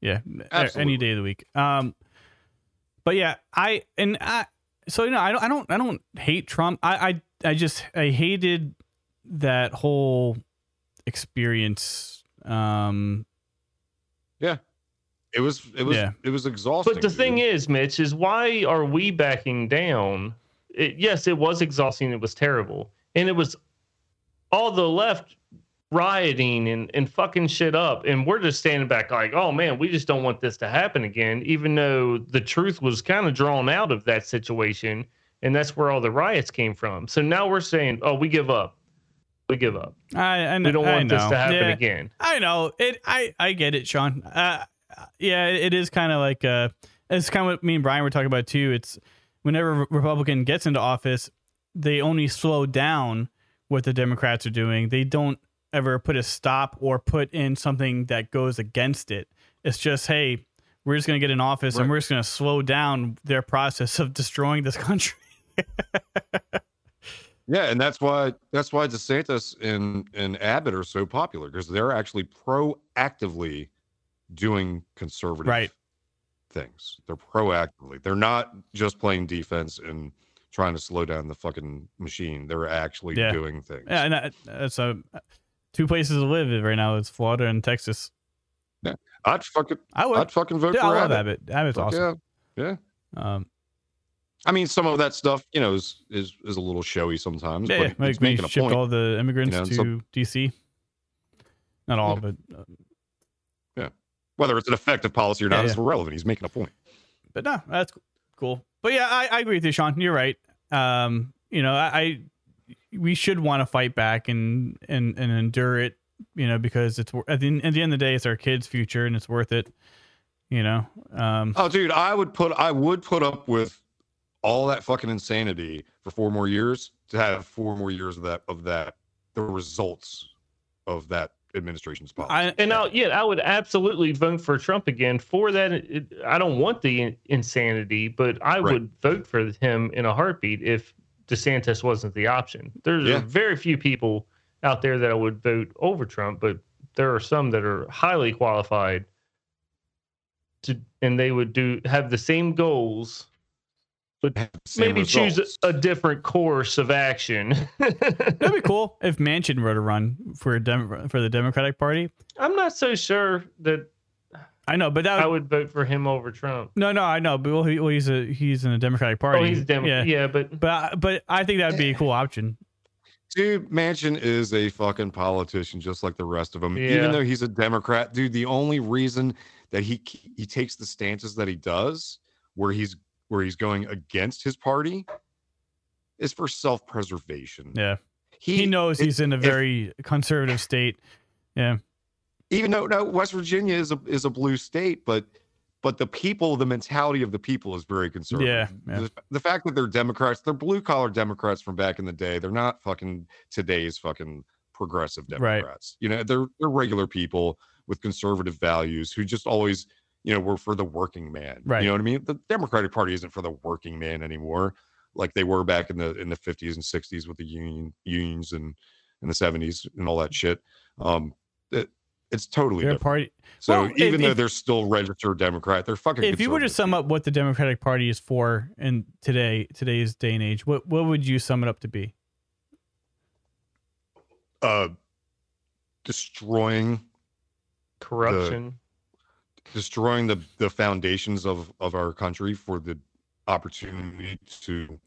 S2: Yeah,
S1: Absolutely.
S2: any day of the week. Um, but yeah, I and I. So you know, I don't, I don't, I don't hate Trump. I, I, I just, I hated that whole experience. Um, yeah,
S1: it was it was
S2: Yeah.
S1: it was exhausting.
S4: But the thing
S1: dude.
S4: is, Mitch, is why are we backing down? It, yes, it was exhausting. It was terrible. And it was all the left rioting and, and fucking shit up. And we're just standing back like, oh man, we just don't want this to happen again, even though the truth was kind of drawn out of that situation. And that's where all the riots came from. So now we're saying, oh, we give up. We give up.
S2: I, I,
S4: We don't
S2: I
S4: want this to happen
S2: Yeah,
S4: again.
S2: I know it. I, I get it, Sean. Uh, yeah, it is kind of like uh, it's kind of what me and Brian were talking about too. It's whenever a Republican gets into office, they only slow down what the Democrats are doing. They don't ever put a stop or put in something that goes against it. It's just, hey, we're just going to get in office and we're just going to slow down their process of destroying this country.
S1: Yeah, and that's why that's why DeSantis and and Abbott are so popular because they're actually proactively doing conservative
S2: Right.
S1: things. They're proactively. They're not just playing defense and trying to slow down the fucking machine. They're actually
S2: Yeah.
S1: doing things.
S2: Yeah, and that, that's uh, two places to live right now. It's Florida and Texas.
S1: Yeah, I'd fucking
S2: I would.
S1: I'd fucking vote
S2: Yeah,
S1: for
S2: I love
S1: Abbott.
S2: Abbott. Abbott's
S1: Fuck
S2: awesome.
S1: Yeah.
S2: Um,
S1: I mean, some of that stuff, you know, is is, is a little showy sometimes,
S2: yeah,
S1: but
S2: yeah,
S1: it's making a
S2: shipped
S1: point.
S2: all the immigrants
S1: you know,
S2: to
S1: some-
S2: DC. Not all, but uh,
S1: Whether it's an effective policy or
S2: Yeah,
S1: not is irrelevant. He's making a point.
S2: but no, that's cool. But yeah, I, I agree with you, Sean. You're right. Um, you know, I, I we should want to fight back and and and endure it. You know, because it's at the at the end of the day, it's our kids' future, and it's worth it. You know, um,
S1: Oh, dude, I would put I would put up with all that fucking insanity for four more years to have four more years of that of that the results of that administration's policy.
S2: I
S4: And I, yeah, I would absolutely vote for Trump again. For that, it, I don't want the in- insanity, but I
S1: Right.
S4: would vote for him in a heartbeat if DeSantis wasn't the option. There's
S1: Yeah.
S4: very few people out there that I would vote over Trump, but there are some that are highly qualified to, and they would do have the same goals, but
S1: Same
S4: maybe choose a, a different course of action.
S2: that'd be cool if Manchin were to run for a Dem- for the Democratic Party.
S4: I'm not so sure that
S2: I know, but that would,
S4: I would vote for him over Trump.
S2: no, no, I know, but well, he, well he's a he's in the Democratic Party.
S4: Oh, he's a Democrat.
S2: Yeah,
S4: Yeah, but
S2: but I- but I think that'd be a cool option.
S1: Dude, Manchin is a fucking politician, just like the rest of them.
S4: Yeah.
S1: Even though he's a Democrat, dude, the only reason that he he takes the stances that he does, where he's where he's going against his party, is for self preservation.
S2: Yeah, he, knows he's in a very conservative state. Yeah,
S1: even though no West Virginia is a is a blue state, but but the people, the mentality of the people is very conservative.
S2: Yeah, yeah.
S1: The, the fact that they're Democrats, they're blue collar Democrats from back in the day. They're not fucking today's fucking progressive
S2: Right.
S1: Democrats. You know, they're they're regular people with conservative values who just always, you know, were for the working man.
S2: Right.
S1: You know what I mean? The Democratic Party isn't for the working man anymore, like they were back in the in the fifties and sixties with the union unions and in the seventies and all that shit. Um, it, it's totally
S2: their
S1: different.
S2: party.
S1: So
S2: Well, if-
S1: even though
S2: if-
S1: they're still registered Democrat, they're fucking.
S2: If you were to sum up what the Democratic Party is for in today today's day and age, what what would you sum it up to be?
S1: uh destroying
S4: Corruption.
S1: destroying the the foundations of of our country for the opportunity to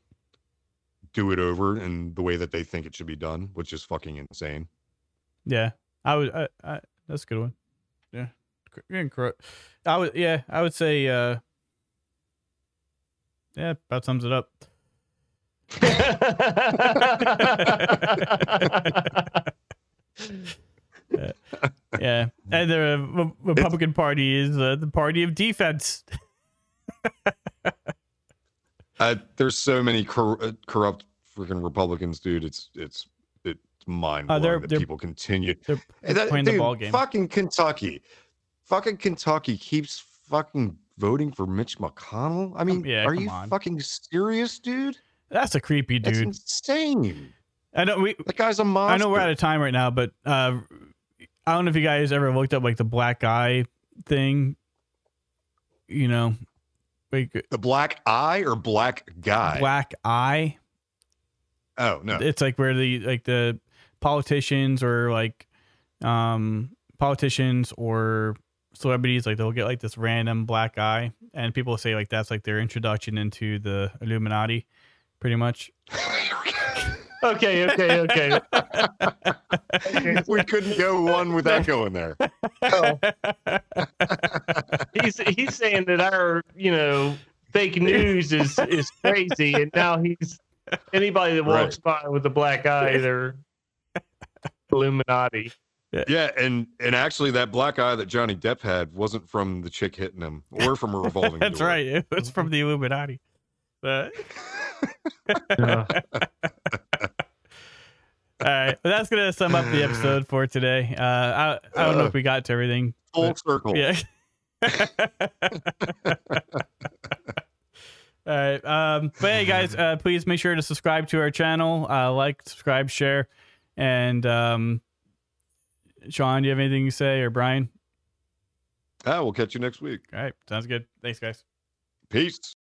S1: do it over in the way that they think it should be done, which is fucking insane.
S2: Yeah, I would. I, I, that's a good one. Yeah, Cor- incorrect. I would. Yeah, I would say. uh Yeah, about sums it up. Yeah, and the uh, Re- Republican Party is uh, the party of defense.
S1: Uh, there's so many cor- uh, corrupt freaking Republicans, dude. It's it's it's mind blowing
S2: Uh, they're-
S1: that
S2: they're-
S1: people continue.
S2: They're,
S1: Hey, that-
S2: playing the
S1: dude,
S2: ball game.
S1: Fucking Kentucky, fucking Kentucky keeps fucking voting for Mitch McConnell. I mean,
S2: yeah,
S1: are you
S2: on.
S1: fucking serious, dude?
S2: That's a creepy
S1: That's
S2: dude.
S1: insane.
S2: I know we.
S1: That guy's a monster.
S2: I know we're out of time right now, but uh I don't know if you guys ever looked up like the black eye thing. You know, like
S1: the black eye or black guy.
S2: black eye.
S1: Oh no,
S2: It's like where the like the politicians or like um politicians or celebrities like they'll get like this random black eye and people say like that's like their introduction into the Illuminati pretty much.
S4: okay, okay, okay.
S1: we couldn't go one without going there.
S4: Oh. he's he's saying that our you know fake news is is crazy, and now he's anybody that walks by with a black eye, they're Illuminati.
S1: Yeah, and and actually, that black eye that Johnny Depp had wasn't from the chick hitting him, or from a revolving.
S2: That's
S1: door.
S2: right. It was from the Illuminati. But
S4: Yeah.
S2: all right, well, that's gonna sum up the episode for today. Uh, I I don't know if we got to everything.
S1: Full circle.
S2: Yeah. All right. Um, but hey, guys, uh, please make sure to subscribe to our channel. Uh, like, subscribe, share, and um, Sean, do you have anything to say, or Brian?
S1: Ah, we'll catch you next week.
S2: All right, sounds good. Thanks, guys.
S1: Peace.